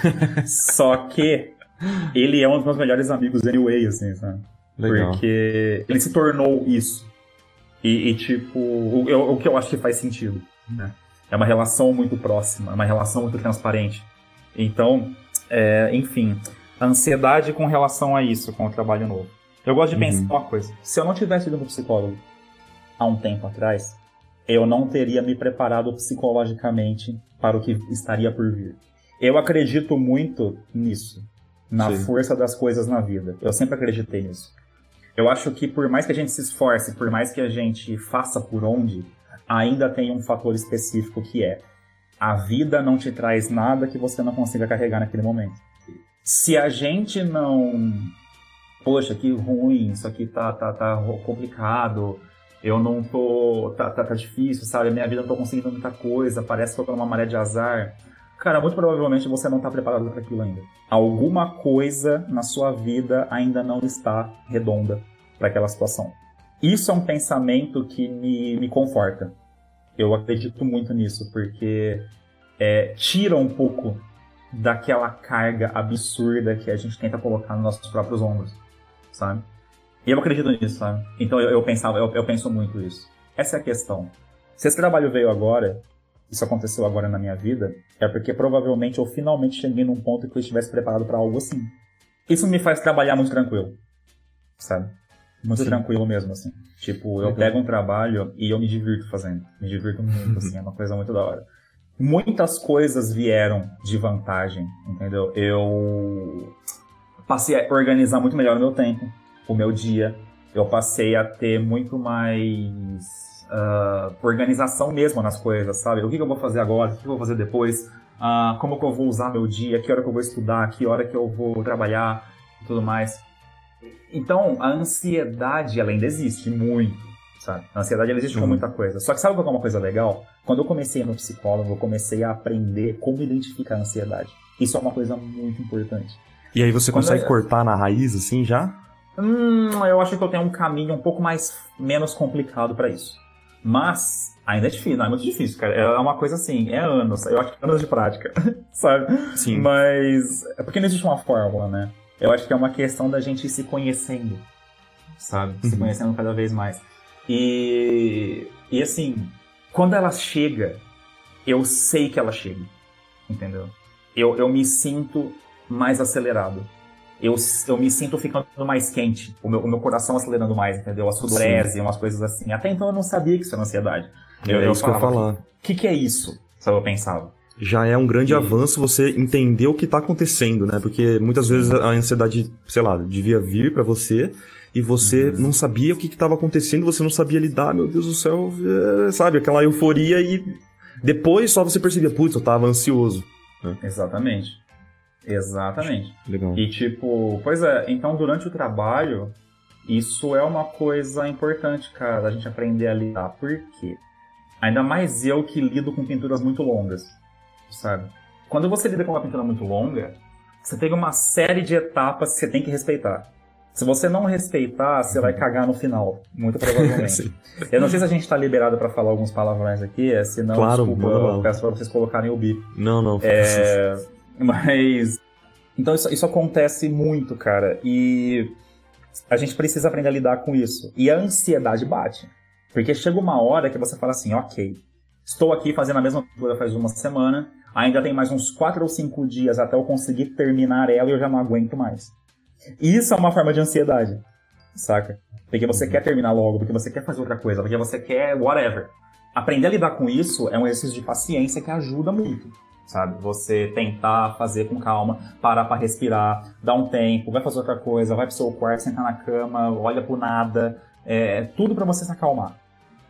Só que ele é um dos meus melhores amigos anyway, assim, sabe? Legal. Porque ele se tornou isso. E, e, tipo, o, eu- o que eu acho que faz sentido, né? É uma relação muito próxima, é uma relação muito transparente. Então, é, enfim, a ansiedade com relação a isso, com o trabalho novo. Eu gosto de Uhum. pensar uma coisa. Se eu não tivesse ido no psicólogo há um tempo atrás, eu não teria me preparado psicologicamente para o que estaria por vir. Eu acredito muito nisso, na Sim. força das coisas na vida. Eu sempre acreditei nisso. Eu acho que por mais que a gente se esforce, por mais que a gente faça por onde, ainda tem um fator específico que é a vida não te traz nada que você não consiga carregar naquele momento. Se a gente não. Poxa, que ruim, isso aqui tá, tá, tá complicado, eu não tô. Tá, tá, tá difícil, sabe? A minha vida não tô conseguindo muita coisa, parece que eu tô numa maré de azar. Cara, muito provavelmente você não tá preparado para aquilo ainda. Alguma coisa na sua vida ainda não está redonda para aquela situação. Isso é um pensamento que me, me conforta. Eu acredito muito nisso, porque é, tira um pouco daquela carga absurda que a gente tenta colocar nos nossos próprios ombros, sabe? E eu acredito nisso, sabe? Então eu, eu pensava, eu, eu penso muito isso. Essa é a questão. Se esse trabalho veio agora, isso aconteceu agora na minha vida, é porque provavelmente eu finalmente cheguei num ponto que eu estivesse preparado para algo assim. Isso me faz trabalhar muito tranquilo, sabe? Muito Sim. tranquilo mesmo, assim. Tipo, eu Legal. pego um trabalho e eu me divirto fazendo. Me divirto muito, assim, é uma coisa muito da hora. Muitas coisas vieram de vantagem, entendeu? Eu passei a organizar muito melhor o meu tempo, o meu dia. Eu passei a ter muito mais ah, organização mesmo nas coisas, sabe? O que, que eu vou fazer agora? O que, que eu vou fazer depois? Ah, como que eu vou usar meu dia? Que hora que eu vou estudar? Que hora que eu vou trabalhar? E tudo mais. Então, a ansiedade, ela ainda existe muito, sabe? A ansiedade ela existe Uhum. com muita coisa. Só que sabe qual é uma coisa legal? Quando eu comecei no psicólogo, eu comecei a aprender como identificar a ansiedade. Isso é uma coisa muito importante. E aí você Quando consegue é- cortar na raiz, assim, já? Hum, eu acho que eu tenho um caminho um pouco mais menos complicado pra isso. Mas ainda é difícil, não é muito difícil, cara. É uma coisa assim, é anos, eu acho que anos de prática, sabe? Sim. Mas é porque não existe uma fórmula, né? Eu acho que é uma questão da gente ir se conhecendo, sabe? Se Uhum. conhecendo cada vez mais. E e assim, quando ela chega, eu sei que ela chega, entendeu? Eu, eu me sinto mais acelerado. Eu, eu me sinto ficando mais quente, o meu, o meu coração acelerando mais, entendeu? A sudorese, umas coisas assim. Até então eu não sabia que isso era ansiedade. é isso que eu falar. O que, que é isso? Sabe, eu pensava. Já é um grande E- avanço você entender o que tá acontecendo, né? Porque muitas vezes a ansiedade, sei lá, devia vir pra você e você Uhum. não sabia o que que tava acontecendo, você não sabia lidar, meu Deus do céu, é, sabe? Aquela euforia e depois só você percebia, putz, eu tava ansioso. Exatamente. Exatamente. Legal. E tipo, pois é, então durante o trabalho, isso é uma coisa importante, cara, da gente aprender a lidar. Por quê? Ainda mais eu que lido com pinturas muito longas, sabe? Quando você lida com uma pintura muito longa, você tem uma série de etapas que você tem que respeitar. Se você não respeitar, você vai cagar no final, muito provavelmente. Eu não sei se a gente tá liberado pra falar alguns palavrões aqui, é, se não, Claro, desculpa, eu peço pra vocês colocarem o bip. Não, não. É, mas. Então isso, isso acontece muito, cara. E a gente precisa aprender a lidar com isso. E a ansiedade bate. Porque chega uma hora que você fala assim, ok, estou aqui fazendo a mesma coisa faz uma semana, ainda tem mais uns quatro ou cinco dias até eu conseguir terminar ela e eu já não aguento mais. Isso é uma forma de ansiedade, saca? Porque você quer terminar logo, porque você quer fazer outra coisa, porque você quer whatever. Aprender a lidar com isso é um exercício de paciência que ajuda muito sabe? Você tentar fazer com calma, parar pra respirar, dar um tempo, vai fazer outra coisa, vai pro seu quarto, sentar na cama, olha pro nada, é, tudo pra você se acalmar,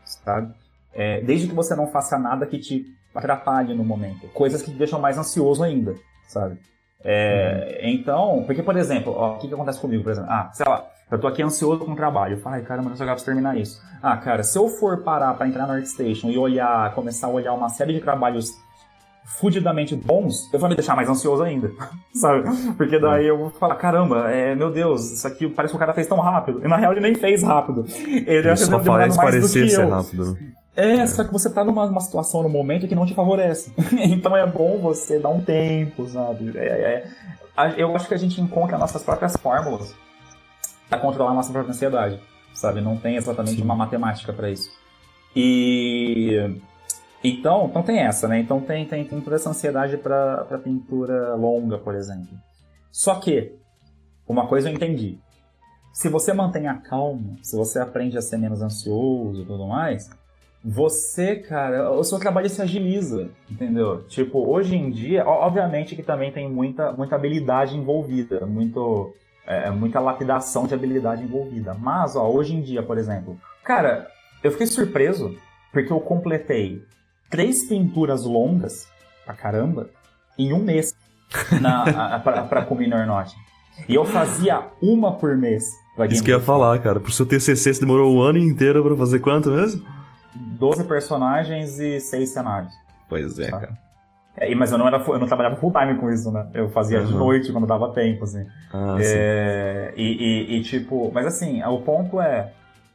sabe? É, desde que você não faça nada que te atrapalhe no momento, coisas que te deixam mais ansioso ainda, sabe? É, Então, porque, por exemplo, ó, o que, que acontece comigo, por exemplo? Ah, sei lá, eu tô aqui ansioso com o trabalho. Eu falo, ai, caramba, não sei se terminar isso. Ah, cara, se eu for parar pra entrar na Workstation e olhar, começar a olhar uma série de trabalhos fudidamente bons, eu vou me deixar mais ansioso ainda, sabe? Porque daí eu vou falar, caramba, é, meu Deus, isso aqui parece que o cara fez tão rápido. E na real ele nem fez rápido. Ele fez só parece parecer que ser eu. rápido. né? É, só que você tá numa, numa situação no momento que não te favorece. então é bom você dar um tempo, sabe? É, é- a- eu acho que a gente encontra nossas próprias fórmulas pra controlar a nossa própria ansiedade, sabe? Não tem exatamente Sim. uma matemática pra isso. E então, então tem essa, né? Então tem, tem, tem toda essa ansiedade pra pra pintura longa, por exemplo. Só que uma coisa eu entendi. Se você mantém a calma, se você aprende a ser menos ansioso e tudo mais, você, cara, o seu trabalho se agiliza, entendeu? Tipo, hoje em dia, obviamente que também tem muita, muita habilidade envolvida, muito, é, muita lapidação de habilidade envolvida. Mas, ó, hoje em dia, por exemplo, cara, eu fiquei surpreso porque eu completei três pinturas longas, pra caramba, em um mês na, a, pra, pra Cominor Norte. E eu fazia uma por mês. Isso que eu ia falar, cara. Pro seu TCC você demorou um ano inteiro pra fazer quanto mesmo? 12 personagens e 6 cenários. Pois é, Tá. cara. É, mas eu não, era, eu não trabalhava full time com isso, né? Eu fazia de Uhum. noite quando dava tempo, assim. Ah, sim. É, e, e- e, tipo, mas assim, o ponto é,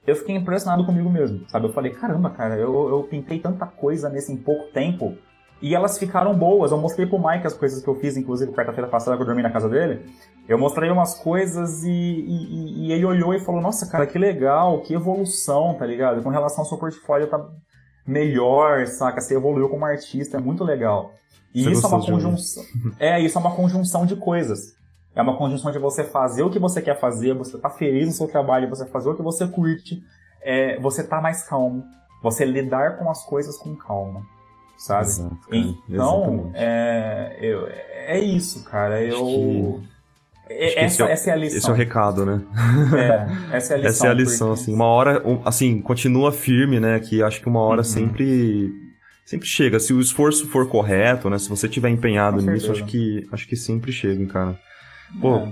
eu fiquei impressionado comigo mesmo, sabe? Eu falei, caramba, cara, eu, eu pintei tanta coisa nesse em pouco tempo e elas ficaram boas. Eu mostrei pro Mike as coisas que eu fiz, inclusive quarta-feira passada que eu dormi na casa dele. Eu mostrei umas coisas e, e- e- e ele olhou e falou, nossa, cara, que legal, que evolução, tá ligado? Com relação ao seu portfólio tá melhor, saca? Você evoluiu como artista, é muito legal. E Você isso é uma conjunção. É, isso é uma conjunção de coisas. É uma conjunção de você fazer o que você quer fazer, você tá feliz no seu trabalho, você fazer o que você curte, é, você tá mais calmo, você lidar com as coisas com calma, sabe? Exato. Então, é, eu- é isso, cara. Eu. que- É- essa, é essa é a Esse é lição. o recado, né? É, essa é a lição. Essa é a lição, porque- assim. Uma hora, assim, continua firme, né? Que acho que uma hora Uhum. sempre sempre chega. Se o esforço for correto, né? Se você tiver empenhado Com nisso, certeza. acho que acho que sempre chega, cara. Pô, É.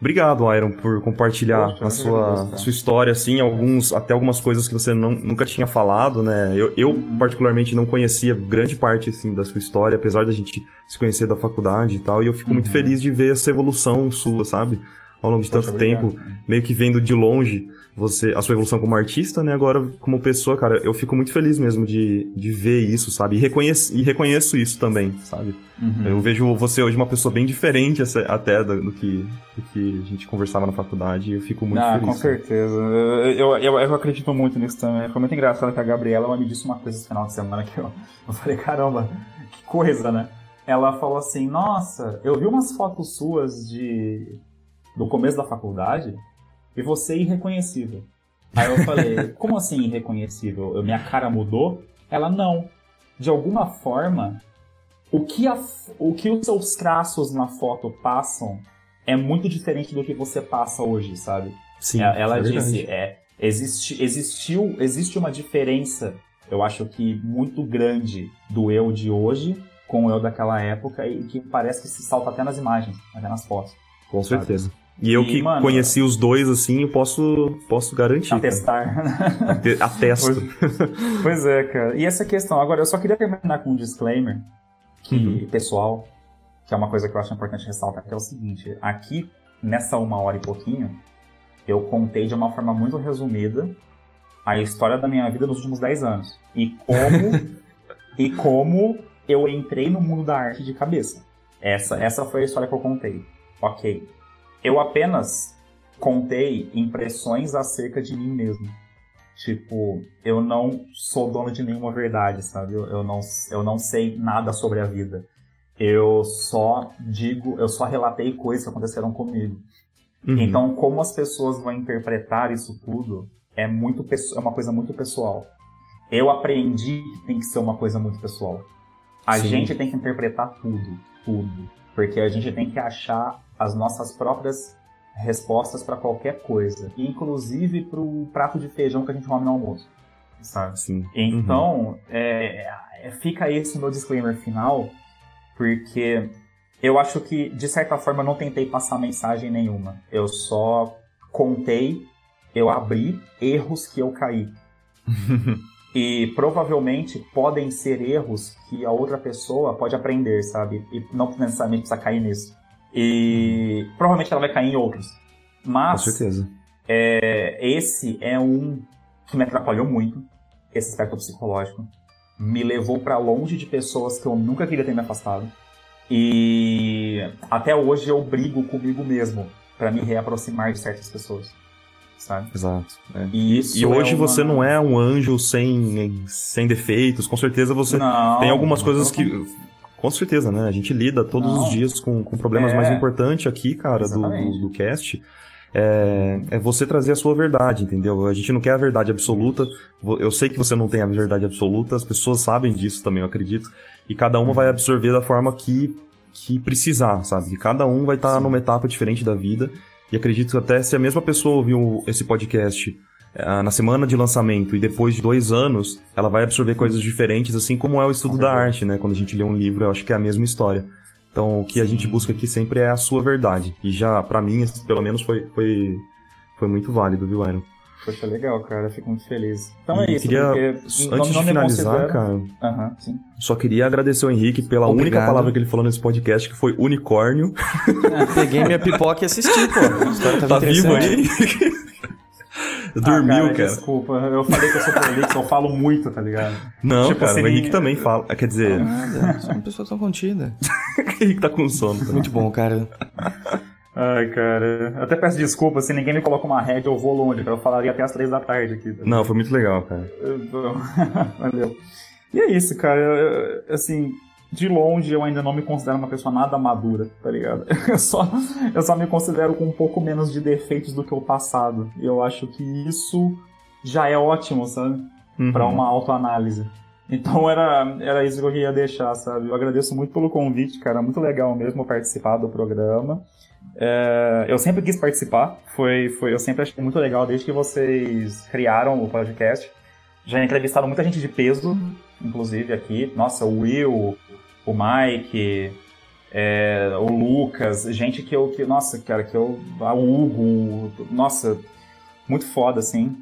Obrigado, Iron, por compartilhar Poxa, a sua, a sua história, assim, alguns, até algumas coisas que você não, nunca tinha falado, né? Eu, eu, particularmente, não conhecia grande parte, assim, da sua história, apesar da gente se conhecer da faculdade e tal, e eu fico muito Uhum. feliz de ver essa evolução sua, sabe? Ao longo de Poxa, tanto obrigado. tempo, meio que vendo de longe você a sua evolução como artista, né? Agora, como pessoa, cara, eu fico muito feliz mesmo de, de ver isso, sabe? E reconheço, e reconheço isso também, sabe? Uhum. Eu vejo você hoje uma pessoa bem diferente até do, do que, do que a gente conversava na faculdade e eu fico muito ah, feliz. com certeza. Eu, eu, eu acredito muito nisso também. Foi muito engraçado que a Gabriela ela me disse uma coisa esse final de semana que eu, eu falei, caramba, que coisa, né? Ela falou assim, nossa, eu vi umas fotos suas de do começo da faculdade e você é irreconhecível. Aí eu falei, como assim irreconhecível? Minha cara mudou? Ela, não. De alguma forma, o que, a, o que os seus traços na foto passam é muito diferente do que você passa hoje, sabe? Sim, É, ela é disse, é, existe, existiu, existe uma diferença, eu acho que muito grande do eu de hoje com o eu daquela época e que parece que se salta até nas imagens, até nas fotos. Com certeza. E eu E, que mano, conheci os dois, assim, eu posso, posso garantir. Atestar. Ate- Atesto. pois é, cara. E essa questão, agora eu só queria terminar com um disclaimer que, Uhum. pessoal, que é uma coisa que eu acho importante ressaltar, que é o seguinte, aqui, nessa uma hora e pouquinho, eu contei de uma forma muito resumida a história da minha vida nos últimos 10 anos. E como, e como eu entrei no mundo da arte de cabeça. Essa, essa foi a história que eu contei. Ok. Eu apenas contei impressões acerca de mim mesmo. Tipo, eu não sou dono de nenhuma verdade, sabe? Eu, eu, não, eu não sei nada sobre a vida. Eu só digo, eu só relatei coisas que aconteceram comigo. Uhum. Então, como as pessoas vão interpretar isso tudo é muito é uma coisa muito pessoal. Eu aprendi que tem que ser uma coisa muito pessoal. A Sim. gente tem que interpretar tudo, tudo, porque a gente tem que achar as nossas próprias respostas para qualquer coisa, inclusive para o prato de feijão que a gente come no almoço, sabe? Sim. Então, é, é, fica esse meu disclaimer final, porque eu acho que, de certa forma, eu não tentei passar mensagem nenhuma. Eu só contei, eu abri erros que eu caí. e provavelmente podem ser erros que a outra pessoa pode aprender, sabe? E não necessariamente precisa cair nisso. E provavelmente ela vai cair em outros. Com Mas certeza. é, esse é um que me atrapalhou muito, esse aspecto psicológico. Me levou pra longe de pessoas que eu nunca queria ter me afastado. E até hoje eu brigo comigo mesmo pra me reaproximar de certas pessoas. Sabe? Exato. é. E, E hoje é uma- você não é um anjo sem, sem defeitos. Com certeza você Não, tem algumas coisas que. Com certeza, né? A gente lida todos Não. os dias com, com problemas É. mais importantes aqui, cara, do, do, do cast. É, é você trazer a sua verdade, entendeu? A gente não quer a verdade absoluta. Eu sei que você não tem a verdade absoluta, as pessoas sabem disso também, eu acredito. E cada uma vai absorver da forma que, que precisar, sabe? E cada um vai estar Sim. numa etapa diferente da vida. E acredito que até se a mesma pessoa ouviu esse podcast na semana de lançamento e depois de dois anos, ela vai absorver coisas diferentes, assim como é o estudo da arte, né? Quando a gente lê um livro, eu acho que é a mesma história. Então, o que a gente busca aqui sempre é a sua verdade. E já, pra mim, pelo menos, foi, foi, foi muito válido, viu, Iron? Poxa, legal, cara. Fico muito feliz. Então E é isso, queria, porque antes não, de não me finalizar, cara, sim. só queria agradecer o Henrique pela única Obrigado. palavra que ele falou nesse podcast, que foi unicórnio. Peguei minha pipoca e assisti, pô. A história tava Tá vivo aí? Dormiu, Ah, cara. Desculpa, eu falei que eu sou prolixo, eu falo muito, tá ligado? Não, Tipo, cara, se o Henrique também fala. Quer dizer, Nada, sou uma pessoa tão contida. o Henrique tá com sono. também. Muito bom, cara. Ai, cara. Eu até peço desculpa, se ninguém me coloca uma rédea, eu vou longe, eu falaria até as três da tarde aqui. tá? Não, foi muito legal, cara. Valeu. E é isso, cara. Eu- eu- Assim, de longe eu ainda não me considero uma pessoa nada madura, tá ligado? Eu só, eu só me considero com um pouco menos de defeitos do que o passado. E eu acho que isso já é ótimo, sabe? Uhum. Pra uma autoanálise. Então era, era isso que eu queria deixar, sabe? Eu agradeço muito pelo convite, cara. Muito legal mesmo participar do programa. É, eu sempre quis participar. Foi, foi, eu sempre achei muito legal desde que vocês criaram o podcast. Já entrevistaram muita gente de peso, inclusive aqui. Nossa, o Will, o Mike, é, o Lucas, gente que eu, que, nossa, cara, que eu, o Hugo, nossa, muito foda, assim.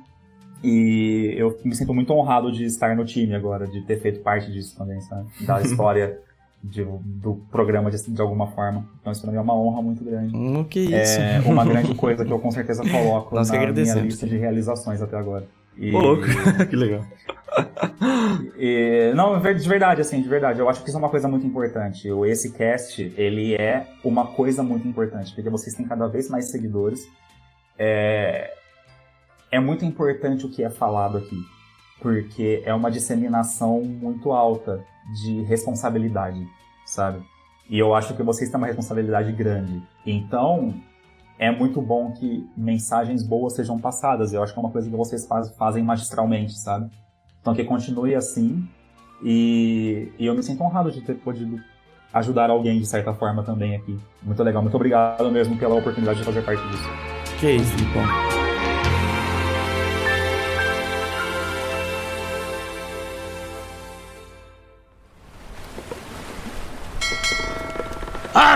E eu me sinto muito honrado de estar no time agora, de ter feito parte disso também, sabe? Da história de, do programa de, de, alguma forma. Então isso pra mim é uma honra muito grande. Hum, que isso. É uma grande coisa que eu com certeza coloco Nós na minha lista de realizações até agora. E... Ô, louco, que legal. e, não, de verdade, assim, de verdade. Eu acho que isso é uma coisa muito importante. Esse cast, ele é uma coisa muito importante, porque vocês têm cada vez mais seguidores. É, é muito importante o que é falado aqui, porque é uma disseminação muito alta de responsabilidade, sabe? E eu acho que vocês têm uma responsabilidade grande. Então, é muito bom que mensagens boas sejam passadas. Eu acho que é uma coisa que vocês faz, fazem magistralmente, sabe? Então que continue assim. E, e, eu me sinto honrado de ter podido ajudar alguém de certa forma também aqui. Muito legal, muito obrigado mesmo pela oportunidade de fazer parte disso. Que isso, bom.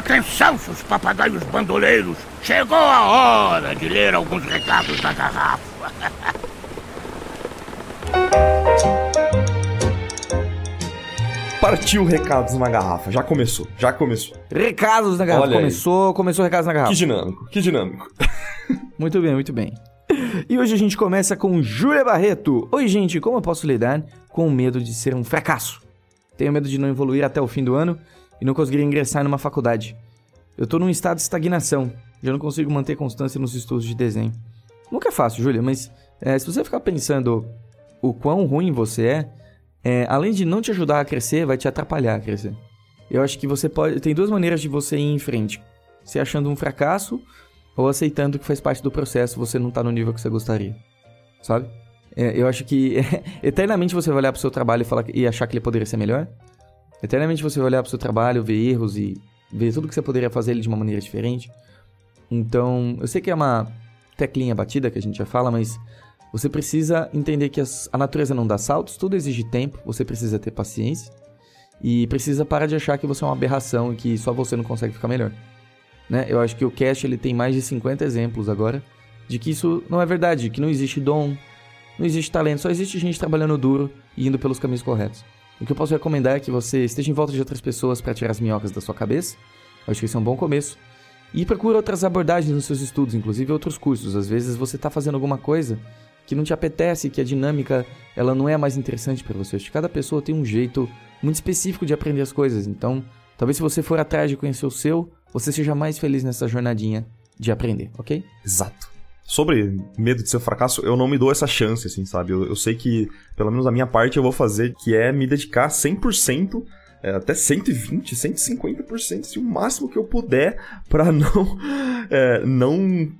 Atenção, seus papagaios bandoleiros! Chegou a hora de ler alguns recados da garrafa. Partiu recados na garrafa. Já começou, já começou. Recados na garrafa. Olha começou, aí. começou recados na garrafa. Que dinâmico, que dinâmico. muito bem, muito bem. E hoje a gente começa com Júlia Barreto. Oi, gente, como eu posso lidar com o medo de ser um fracasso? Tenho medo de não evoluir até o fim do ano e não conseguir ingressar numa faculdade. Eu tô num estado de estagnação, já não consigo manter constância nos estudos de desenho. Nunca é fácil, Júlia, mas é, se você ficar pensando o quão ruim você é, é, além de não te ajudar a crescer, vai te atrapalhar a crescer. Eu acho que você pode. Tem duas maneiras de você ir em frente: se achando um fracasso ou aceitando que faz parte do processo, você não tá no nível que você gostaria. Sabe? É, eu acho que eternamente você vai olhar pro seu trabalho e, falar, e achar que ele poderia ser melhor. Eternamente você vai olhar pro seu trabalho, ver erros e ver tudo que você poderia fazer ele de uma maneira diferente. Então, eu sei que é uma teclinha batida que a gente já fala, mas você precisa entender que a natureza não dá saltos, tudo exige tempo, você precisa ter paciência e precisa parar de achar que você é uma aberração e que só você não consegue ficar melhor. Né? Eu acho que o Cast ele tem mais de 50 exemplos agora de que isso não é verdade, que não existe dom, não existe talento, só existe gente trabalhando duro e indo pelos caminhos corretos. O que eu posso recomendar é que você esteja em volta de outras pessoas para tirar as minhocas da sua cabeça. Eu acho que isso é um bom começo. E procure outras abordagens nos seus estudos, inclusive outros cursos. Às vezes você está fazendo alguma coisa que não te apetece, que a dinâmica ela não é mais interessante para você. Acho que cada pessoa tem um jeito muito específico de aprender as coisas. Então, talvez se você for atrás de conhecer o seu, você seja mais feliz nessa jornadinha de aprender, ok? Exato sobre medo de ser um fracasso, eu não me dou essa chance, assim, sabe? Eu, eu sei que, pelo menos a minha parte, eu vou fazer, que é me dedicar 100%, é, até 120, 150%, assim, o máximo que eu puder para não, é, não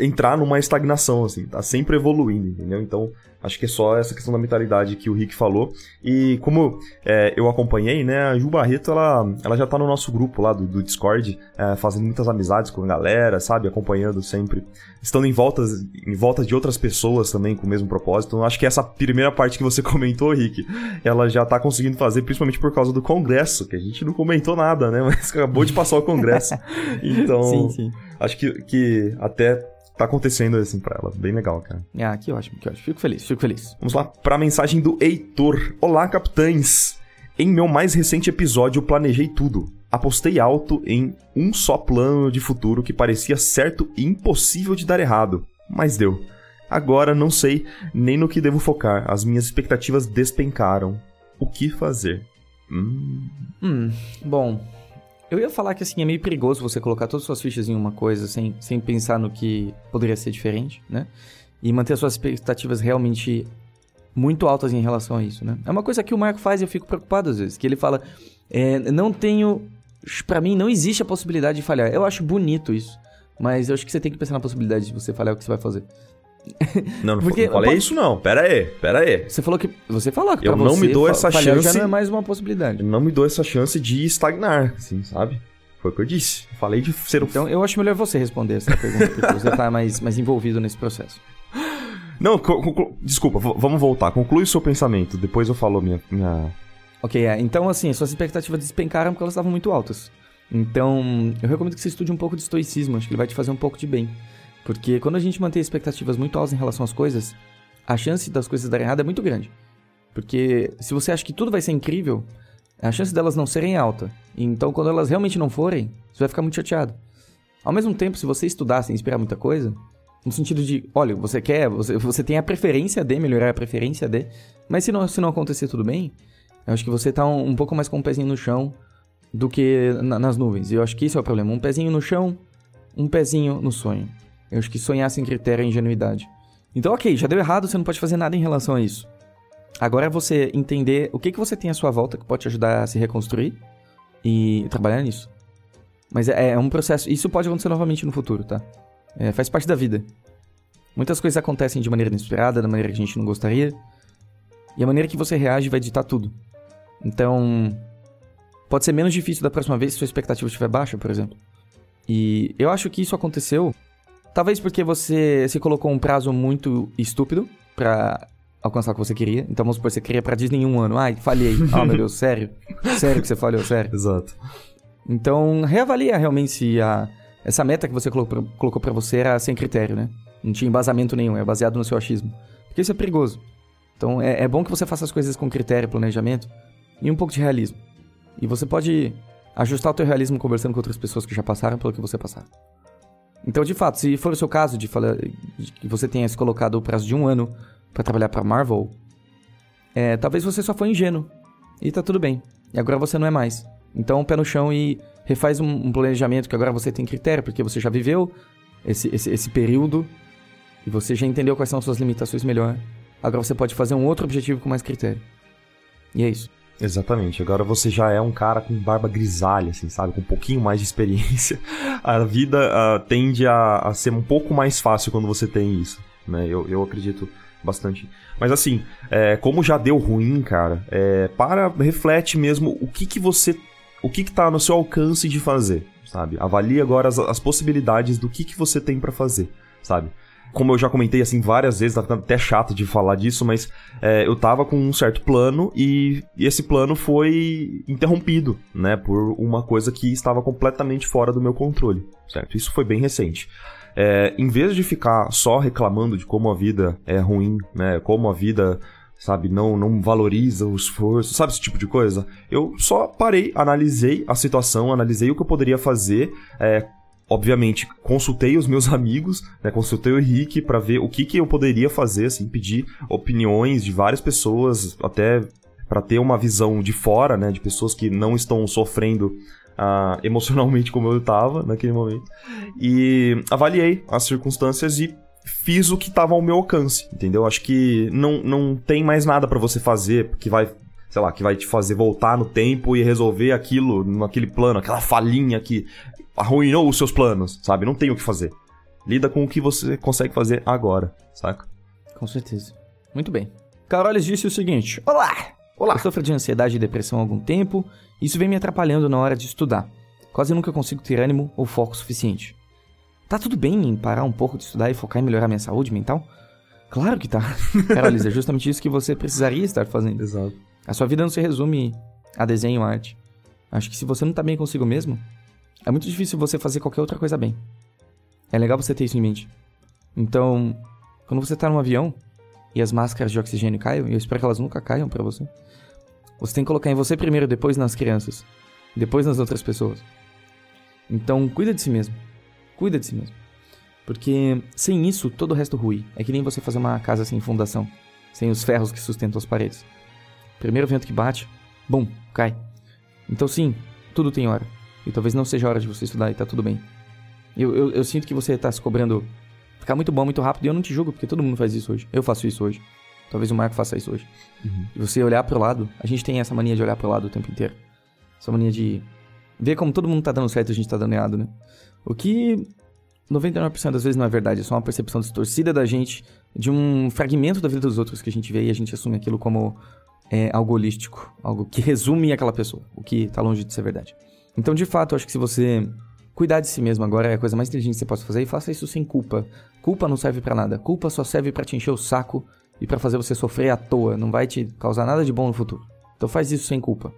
entrar numa estagnação, assim, tá sempre evoluindo, entendeu? Então, Acho que é só essa questão da mentalidade que o Rick falou. E como é, eu acompanhei, né, a Ju Barreto, ela, ela já tá no nosso grupo lá do, do Discord, é, fazendo muitas amizades com a galera, sabe? Acompanhando sempre. Estando em volta, em volta de outras pessoas também com o mesmo propósito. Então, acho que essa primeira parte que você comentou, Rick, ela já tá conseguindo fazer, principalmente por causa do Congresso, que a gente não comentou nada, né? Mas acabou de passar o Congresso. Então, sim, sim. acho que, que até tá acontecendo assim pra ela. Bem legal, cara. Ah, que ótimo, que ótimo. Fico feliz, fico feliz. Vamos lá pra mensagem do Heitor. Olá, capitães! Em meu mais recente episódio, planejei tudo. Apostei alto em um só plano de futuro que parecia certo e impossível de dar errado. Mas deu. Agora não sei nem no que devo focar. As minhas expectativas despencaram. O que fazer? Hum. Hum, bom, eu ia falar que assim, é meio perigoso você colocar todas as suas fichas em uma coisa sem, sem pensar no que poderia ser diferente, né? E manter as suas expectativas realmente muito altas em relação a isso, né? É uma coisa que o Marco faz e eu fico preocupado às vezes, que ele fala, é, não tenho, para mim não existe a possibilidade de falhar. Eu acho bonito isso, mas eu acho que você tem que pensar na possibilidade de você falhar o que você vai fazer. Não, não, Porque, não falei isso não. Pera aí, pera aí. Você falou que você falou que eu não me dou essa chance. Já não é mais uma possibilidade. Eu não me dou essa chance de estagnar, assim, sabe? Foi o que eu disse. Falei de ser o Então, eu acho melhor você responder essa pergunta, porque você tá mais, mais envolvido nesse processo. Não, conclu... desculpa, vamos voltar. Conclui o seu pensamento, depois eu falo minha. minha... Ok, é. Então, assim, suas expectativas despencaram porque elas estavam muito altas. Então, eu recomendo que você estude um pouco de estoicismo, acho que ele vai te fazer um pouco de bem. Porque quando a gente mantém expectativas muito altas em relação às coisas, a chance das coisas darem errado é muito grande. Porque se você acha que tudo vai ser incrível, a chance delas não serem alta. Então, quando elas realmente não forem, você vai ficar muito chateado. Ao mesmo tempo, se você estudar sem esperar muita coisa, no sentido de, olha, você quer, você, você tem a preferência de melhorar a preferência de, mas se não, se não acontecer tudo bem, eu acho que você tá um, um pouco mais com um pezinho no chão do que na, nas nuvens. E eu acho que isso é o problema. Um pezinho no chão, um pezinho no sonho. Eu acho que sonhar sem critério é ingenuidade. Então, ok, já deu errado, você não pode fazer nada em relação a isso. Agora é você entender o que, que você tem à sua volta que pode te ajudar a se reconstruir e trabalhar nisso. Mas é, é um processo. Isso pode acontecer novamente no futuro, tá? É, faz parte da vida. Muitas coisas acontecem de maneira inesperada, da maneira que a gente não gostaria. E a maneira que você reage vai ditar tudo. Então, pode ser menos difícil da próxima vez se sua expectativa estiver baixa, por exemplo. E eu acho que isso aconteceu, talvez porque você se colocou um prazo muito estúpido para alcançar o que você queria. Então vamos supor, você queria pra Disney um ano. Ai, falhei. Ah, oh, meu Deus, sério? Sério que você falhou, sério? Exato. Então, reavalia realmente se a, essa meta que você colocou, colocou para você era sem critério, né? Não tinha embasamento nenhum, é baseado no seu achismo. Porque isso é perigoso. Então, é, é bom que você faça as coisas com critério, planejamento e um pouco de realismo. E você pode ajustar o teu realismo conversando com outras pessoas que já passaram pelo que você passar. Então, de fato, se for o seu caso de, falar, de que você tenha se colocado o prazo de um ano para trabalhar para Marvel, é, talvez você só foi ingênuo. E tá tudo bem. E agora você não é mais. Então, pé no chão e refaz um, um planejamento que agora você tem critério, porque você já viveu esse, esse, esse período e você já entendeu quais são as suas limitações melhor. Agora você pode fazer um outro objetivo com mais critério. E é isso. Exatamente. Agora você já é um cara com barba grisalha, assim, sabe? Com um pouquinho mais de experiência. A vida uh, tende a, a, ser um pouco mais fácil quando você tem isso, né? Eu, eu acredito bastante. Mas assim, é, como já deu ruim, cara, é, para, reflete mesmo o que que você, o que que tá no seu alcance de fazer, sabe? Avalie agora as, as possibilidades do que que você tem para fazer, sabe? Como eu já comentei assim várias vezes, tá até chato de falar disso, mas é, eu tava com um certo plano e, e, esse plano foi interrompido, né, por uma coisa que estava completamente fora do meu controle, certo? Isso foi bem recente. É, em vez de ficar só reclamando de como a vida é ruim, né, como a vida sabe, não, não valoriza o esforço, sabe esse tipo de coisa? Eu só parei, analisei a situação, analisei o que eu poderia fazer, é, obviamente, consultei os meus amigos, né, consultei o Henrique para ver o que, que eu poderia fazer, assim, pedir opiniões de várias pessoas, até para ter uma visão de fora, né, de pessoas que não estão sofrendo uh, emocionalmente como eu estava naquele momento. E avaliei as circunstâncias e fiz o que estava ao meu alcance, entendeu? Acho que não, não tem mais nada para você fazer que vai sei lá, que vai te fazer voltar no tempo e resolver aquilo naquele plano, aquela falhinha que arruinou os seus planos, sabe? Não tem o que fazer. Lida com o que você consegue fazer agora, saca? Com certeza. Muito bem. Carolis disse o seguinte: Olá! Olá! Eu sofro de ansiedade e depressão há algum tempo, e isso vem me atrapalhando na hora de estudar. Quase nunca consigo ter ânimo ou foco suficiente. Tá tudo bem em parar um pouco de estudar e focar em melhorar minha saúde mental? Claro que tá. Carolis, é justamente isso que você precisaria estar fazendo. Exato. A sua vida não se resume a desenho arte. Acho que se você não tá bem consigo mesmo, é muito difícil você fazer qualquer outra coisa bem. É legal você ter isso em mente. Então, quando você tá num avião e as máscaras de oxigênio caem, e eu espero que elas nunca caiam para você, você tem que colocar em você primeiro, depois nas crianças, depois nas outras pessoas. Então, cuida de si mesmo. Cuida de si mesmo. Porque sem isso, todo o resto rui. É que nem você fazer uma casa sem fundação, sem os ferros que sustentam as paredes. Primeiro vento que bate, bum, cai. Então sim, tudo tem hora. E talvez não seja hora de você estudar e tá tudo bem. Eu, eu, eu sinto que você tá se cobrando ficar muito bom, muito rápido, e eu não te julgo, porque todo mundo faz isso hoje. Eu faço isso hoje. Talvez o Marco faça isso hoje. Uhum. E você olhar pro lado, a gente tem essa mania de olhar pro lado o tempo inteiro. Essa mania de ver como todo mundo tá dando certo e a gente tá dando errado, né? O que 99% das vezes não é verdade, é só uma percepção distorcida da gente de um fragmento da vida dos outros que a gente vê e a gente assume aquilo como é, algo holístico, algo que resume aquela pessoa, o que tá longe de ser verdade. Então, de fato, eu acho que se você cuidar de si mesmo agora é a coisa mais inteligente que você pode fazer e faça isso sem culpa. Culpa não serve para nada. Culpa só serve para te encher o saco e para fazer você sofrer à toa. Não vai te causar nada de bom no futuro. Então faz isso sem culpa.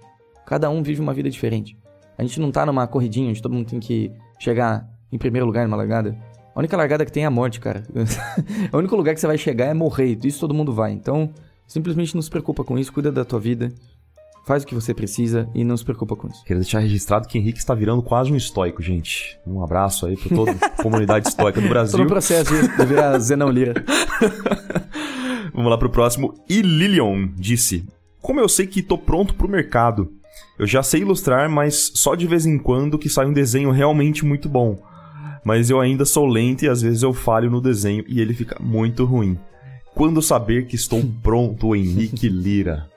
Cada um vive uma vida diferente. A gente não tá numa corridinha onde todo mundo tem que chegar em primeiro lugar numa largada. A única largada que tem é a morte, cara. o único lugar que você vai chegar é morrer. Isso todo mundo vai. Então, simplesmente não se preocupa com isso, cuida da tua vida. Faz o que você precisa e não se preocupa com isso. Queria deixar registrado que Henrique está virando quase um estoico, gente. Um abraço aí para toda a comunidade estoica do Brasil. Tô no processo de virar Zenão Lira. Vamos lá pro próximo. E Lilion disse: Como eu sei que tô pronto pro mercado? Eu já sei ilustrar, mas só de vez em quando que sai um desenho realmente muito bom. Mas eu ainda sou lento e às vezes eu falho no desenho e ele fica muito ruim. Quando saber que estou pronto, Henrique Lira?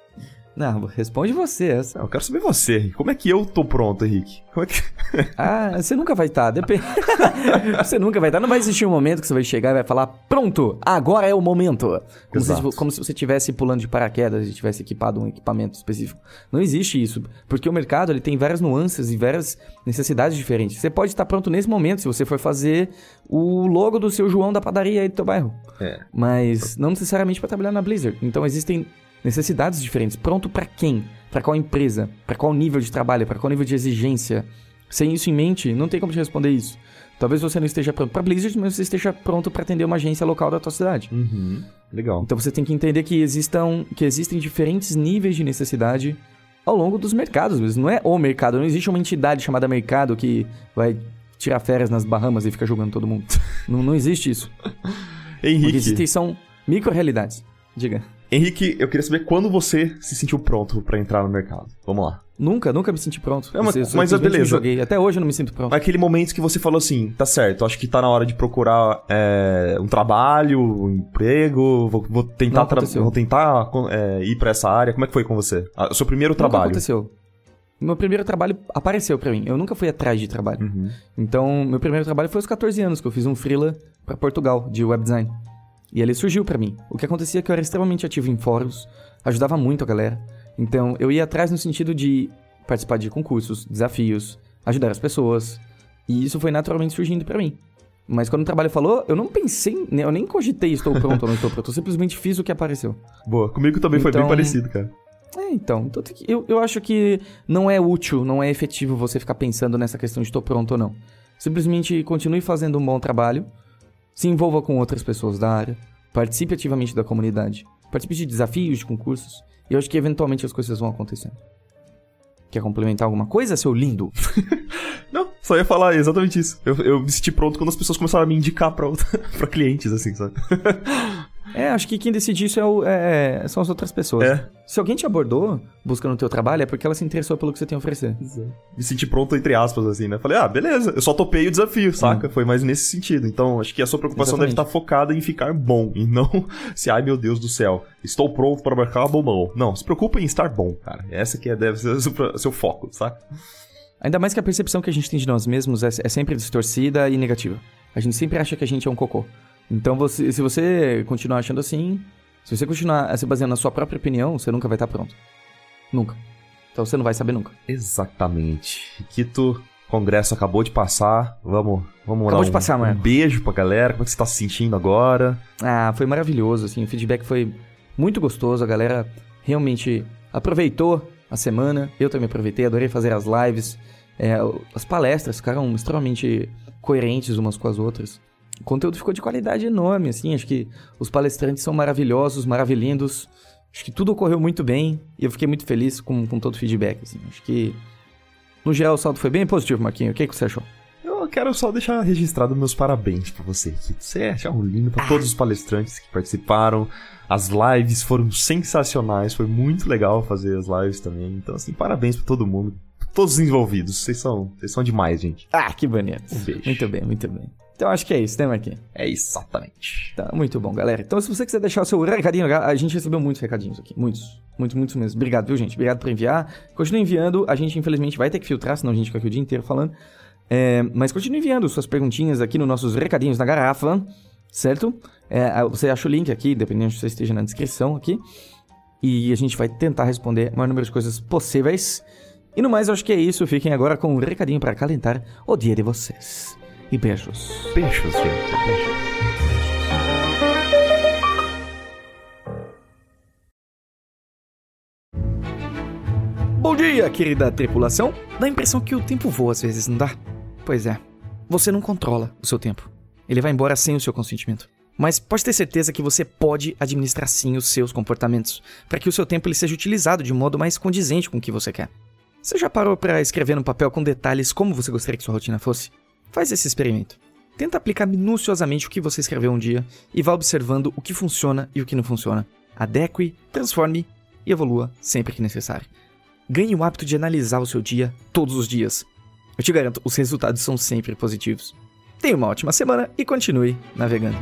Não, responde você essa. eu quero saber você. Como é que eu tô pronto, Henrique? Como é que... ah, você nunca vai estar. Tá, depende. você nunca vai estar. Tá. Não vai existir um momento que você vai chegar e vai falar: pronto, agora é o momento. Como, se, como se você estivesse pulando de paraquedas e tivesse equipado um equipamento específico. Não existe isso. Porque o mercado ele tem várias nuances e várias necessidades diferentes. Você pode estar pronto nesse momento se você for fazer o logo do seu João da padaria aí do teu bairro. É. Mas não necessariamente para trabalhar na Blizzard. Então existem necessidades diferentes. Pronto para quem? Para qual empresa? Para qual nível de trabalho? Para qual nível de exigência? Sem isso em mente, não tem como te responder isso. Talvez você não esteja pronto para Blizzard, mas você esteja pronto para atender uma agência local da tua cidade. Uhum. Legal. Então você tem que entender que existam, que existem diferentes níveis de necessidade ao longo dos mercados mesmo. Não é o mercado, não existe uma entidade chamada mercado que vai tirar férias nas Bahamas e fica julgando todo mundo. não, não existe isso. Henrique. O que existem são micro-realidades. Diga. Henrique, eu queria saber quando você se sentiu pronto para entrar no mercado. Vamos lá. Nunca, nunca me senti pronto. É, mas, mas é beleza. Joguei. Até hoje eu não me sinto pronto. Aquele momento que você falou assim, tá certo, acho que tá na hora de procurar é, um trabalho, um emprego, vou, vou tentar, vou tentar é, ir para essa área. Como é que foi com você? O seu primeiro nunca trabalho? aconteceu. Meu primeiro trabalho apareceu para mim. Eu nunca fui atrás de trabalho. Uhum. Então, meu primeiro trabalho foi aos 14 anos, que eu fiz um freela para Portugal, de web design. E ele surgiu para mim. O que acontecia é que eu era extremamente ativo em fóruns, ajudava muito a galera. Então eu ia atrás no sentido de participar de concursos, desafios, ajudar as pessoas. E isso foi naturalmente surgindo para mim. Mas quando o trabalho falou, eu não pensei, eu nem cogitei estou pronto ou não estou pronto, eu simplesmente fiz o que apareceu. Boa, comigo também então, foi bem então, parecido, cara. É, então, eu, eu acho que não é útil, não é efetivo você ficar pensando nessa questão de estou pronto ou não. Simplesmente continue fazendo um bom trabalho, se envolva com outras pessoas da área. Participe ativamente da comunidade. Participe de desafios, de concursos. E eu acho que eventualmente as coisas vão acontecendo. Quer complementar alguma coisa, seu lindo? Não, só ia falar exatamente isso. Eu, eu me senti pronto quando as pessoas começaram a me indicar pra, pra clientes, assim, sabe? Acho que quem decide isso é o, é, é, são as outras pessoas. É. Se alguém te abordou buscando o teu trabalho, é porque ela se interessou pelo que você tem a oferecer. Exato. Me senti pronto, entre aspas, assim, né? Falei, ah, beleza, eu só topei o desafio, saca? Hum. Foi mais nesse sentido. Então, acho que a sua preocupação Exatamente. deve estar focada em ficar bom, e não se, ai meu Deus do céu, estou pronto para marcar bom não. Não, se preocupe em estar bom, cara. Essa que é, deve ser o seu, seu foco, saca? Ainda mais que a percepção que a gente tem de nós mesmos é, é sempre distorcida e negativa. A gente sempre acha que a gente é um cocô. Então, você, se você continuar achando assim, se você continuar se baseando na sua própria opinião, você nunca vai estar pronto. Nunca. Então você não vai saber nunca. Exatamente. Quito, congresso acabou de passar. Vamos, vamos acabou de um, passar. Um beijo pra galera. Como é que você tá se sentindo agora? Ah, foi maravilhoso, assim. O feedback foi muito gostoso. A galera realmente aproveitou a semana. Eu também aproveitei, adorei fazer as lives. É, as palestras ficaram extremamente coerentes umas com as outras. O conteúdo ficou de qualidade enorme, assim. Acho que os palestrantes são maravilhosos, maravilhindos. Acho que tudo ocorreu muito bem e eu fiquei muito feliz com, com todo o feedback, assim. Acho que, no geral, o saldo foi bem positivo, Marquinho. O que, é que você achou? Eu quero só deixar registrado meus parabéns para você. Você é um lindo para todos os palestrantes que participaram. As lives foram sensacionais, foi muito legal fazer as lives também. Então, assim, parabéns para todo mundo, todos os envolvidos. Vocês são, vocês são demais, gente. Ah, que bonito. Um beijo. Muito bem, muito bem. Então acho que é isso, né, Marquinhos? É exatamente. Tá, muito bom, galera. Então se você quiser deixar o seu recadinho, a gente recebeu muitos recadinhos aqui. Muitos. Muitos, muitos mesmo. Obrigado, viu, gente? Obrigado por enviar. Continue enviando. A gente, infelizmente, vai ter que filtrar, senão a gente fica aqui o dia inteiro falando. É, mas continue enviando suas perguntinhas aqui nos nossos recadinhos na garrafa, certo? É, você acha o link aqui, dependendo se você esteja na descrição aqui. E a gente vai tentar responder o maior número de coisas possíveis. E no mais, eu acho que é isso. Fiquem agora com um recadinho para calentar o dia de vocês. E beijos. Beijos, gente. Beijos. Bom dia, querida tripulação. Dá a impressão que o tempo voa às vezes, não dá? Pois é. Você não controla o seu tempo. Ele vai embora sem o seu consentimento. Mas pode ter certeza que você pode administrar sim os seus comportamentos, para que o seu tempo ele seja utilizado de um modo mais condizente com o que você quer. Você já parou para escrever no papel com detalhes como você gostaria que sua rotina fosse? Faz esse experimento. Tenta aplicar minuciosamente o que você escreveu um dia e vá observando o que funciona e o que não funciona. Adeque, transforme e evolua sempre que necessário. Ganhe o hábito de analisar o seu dia todos os dias. Eu te garanto, os resultados são sempre positivos. Tenha uma ótima semana e continue navegando.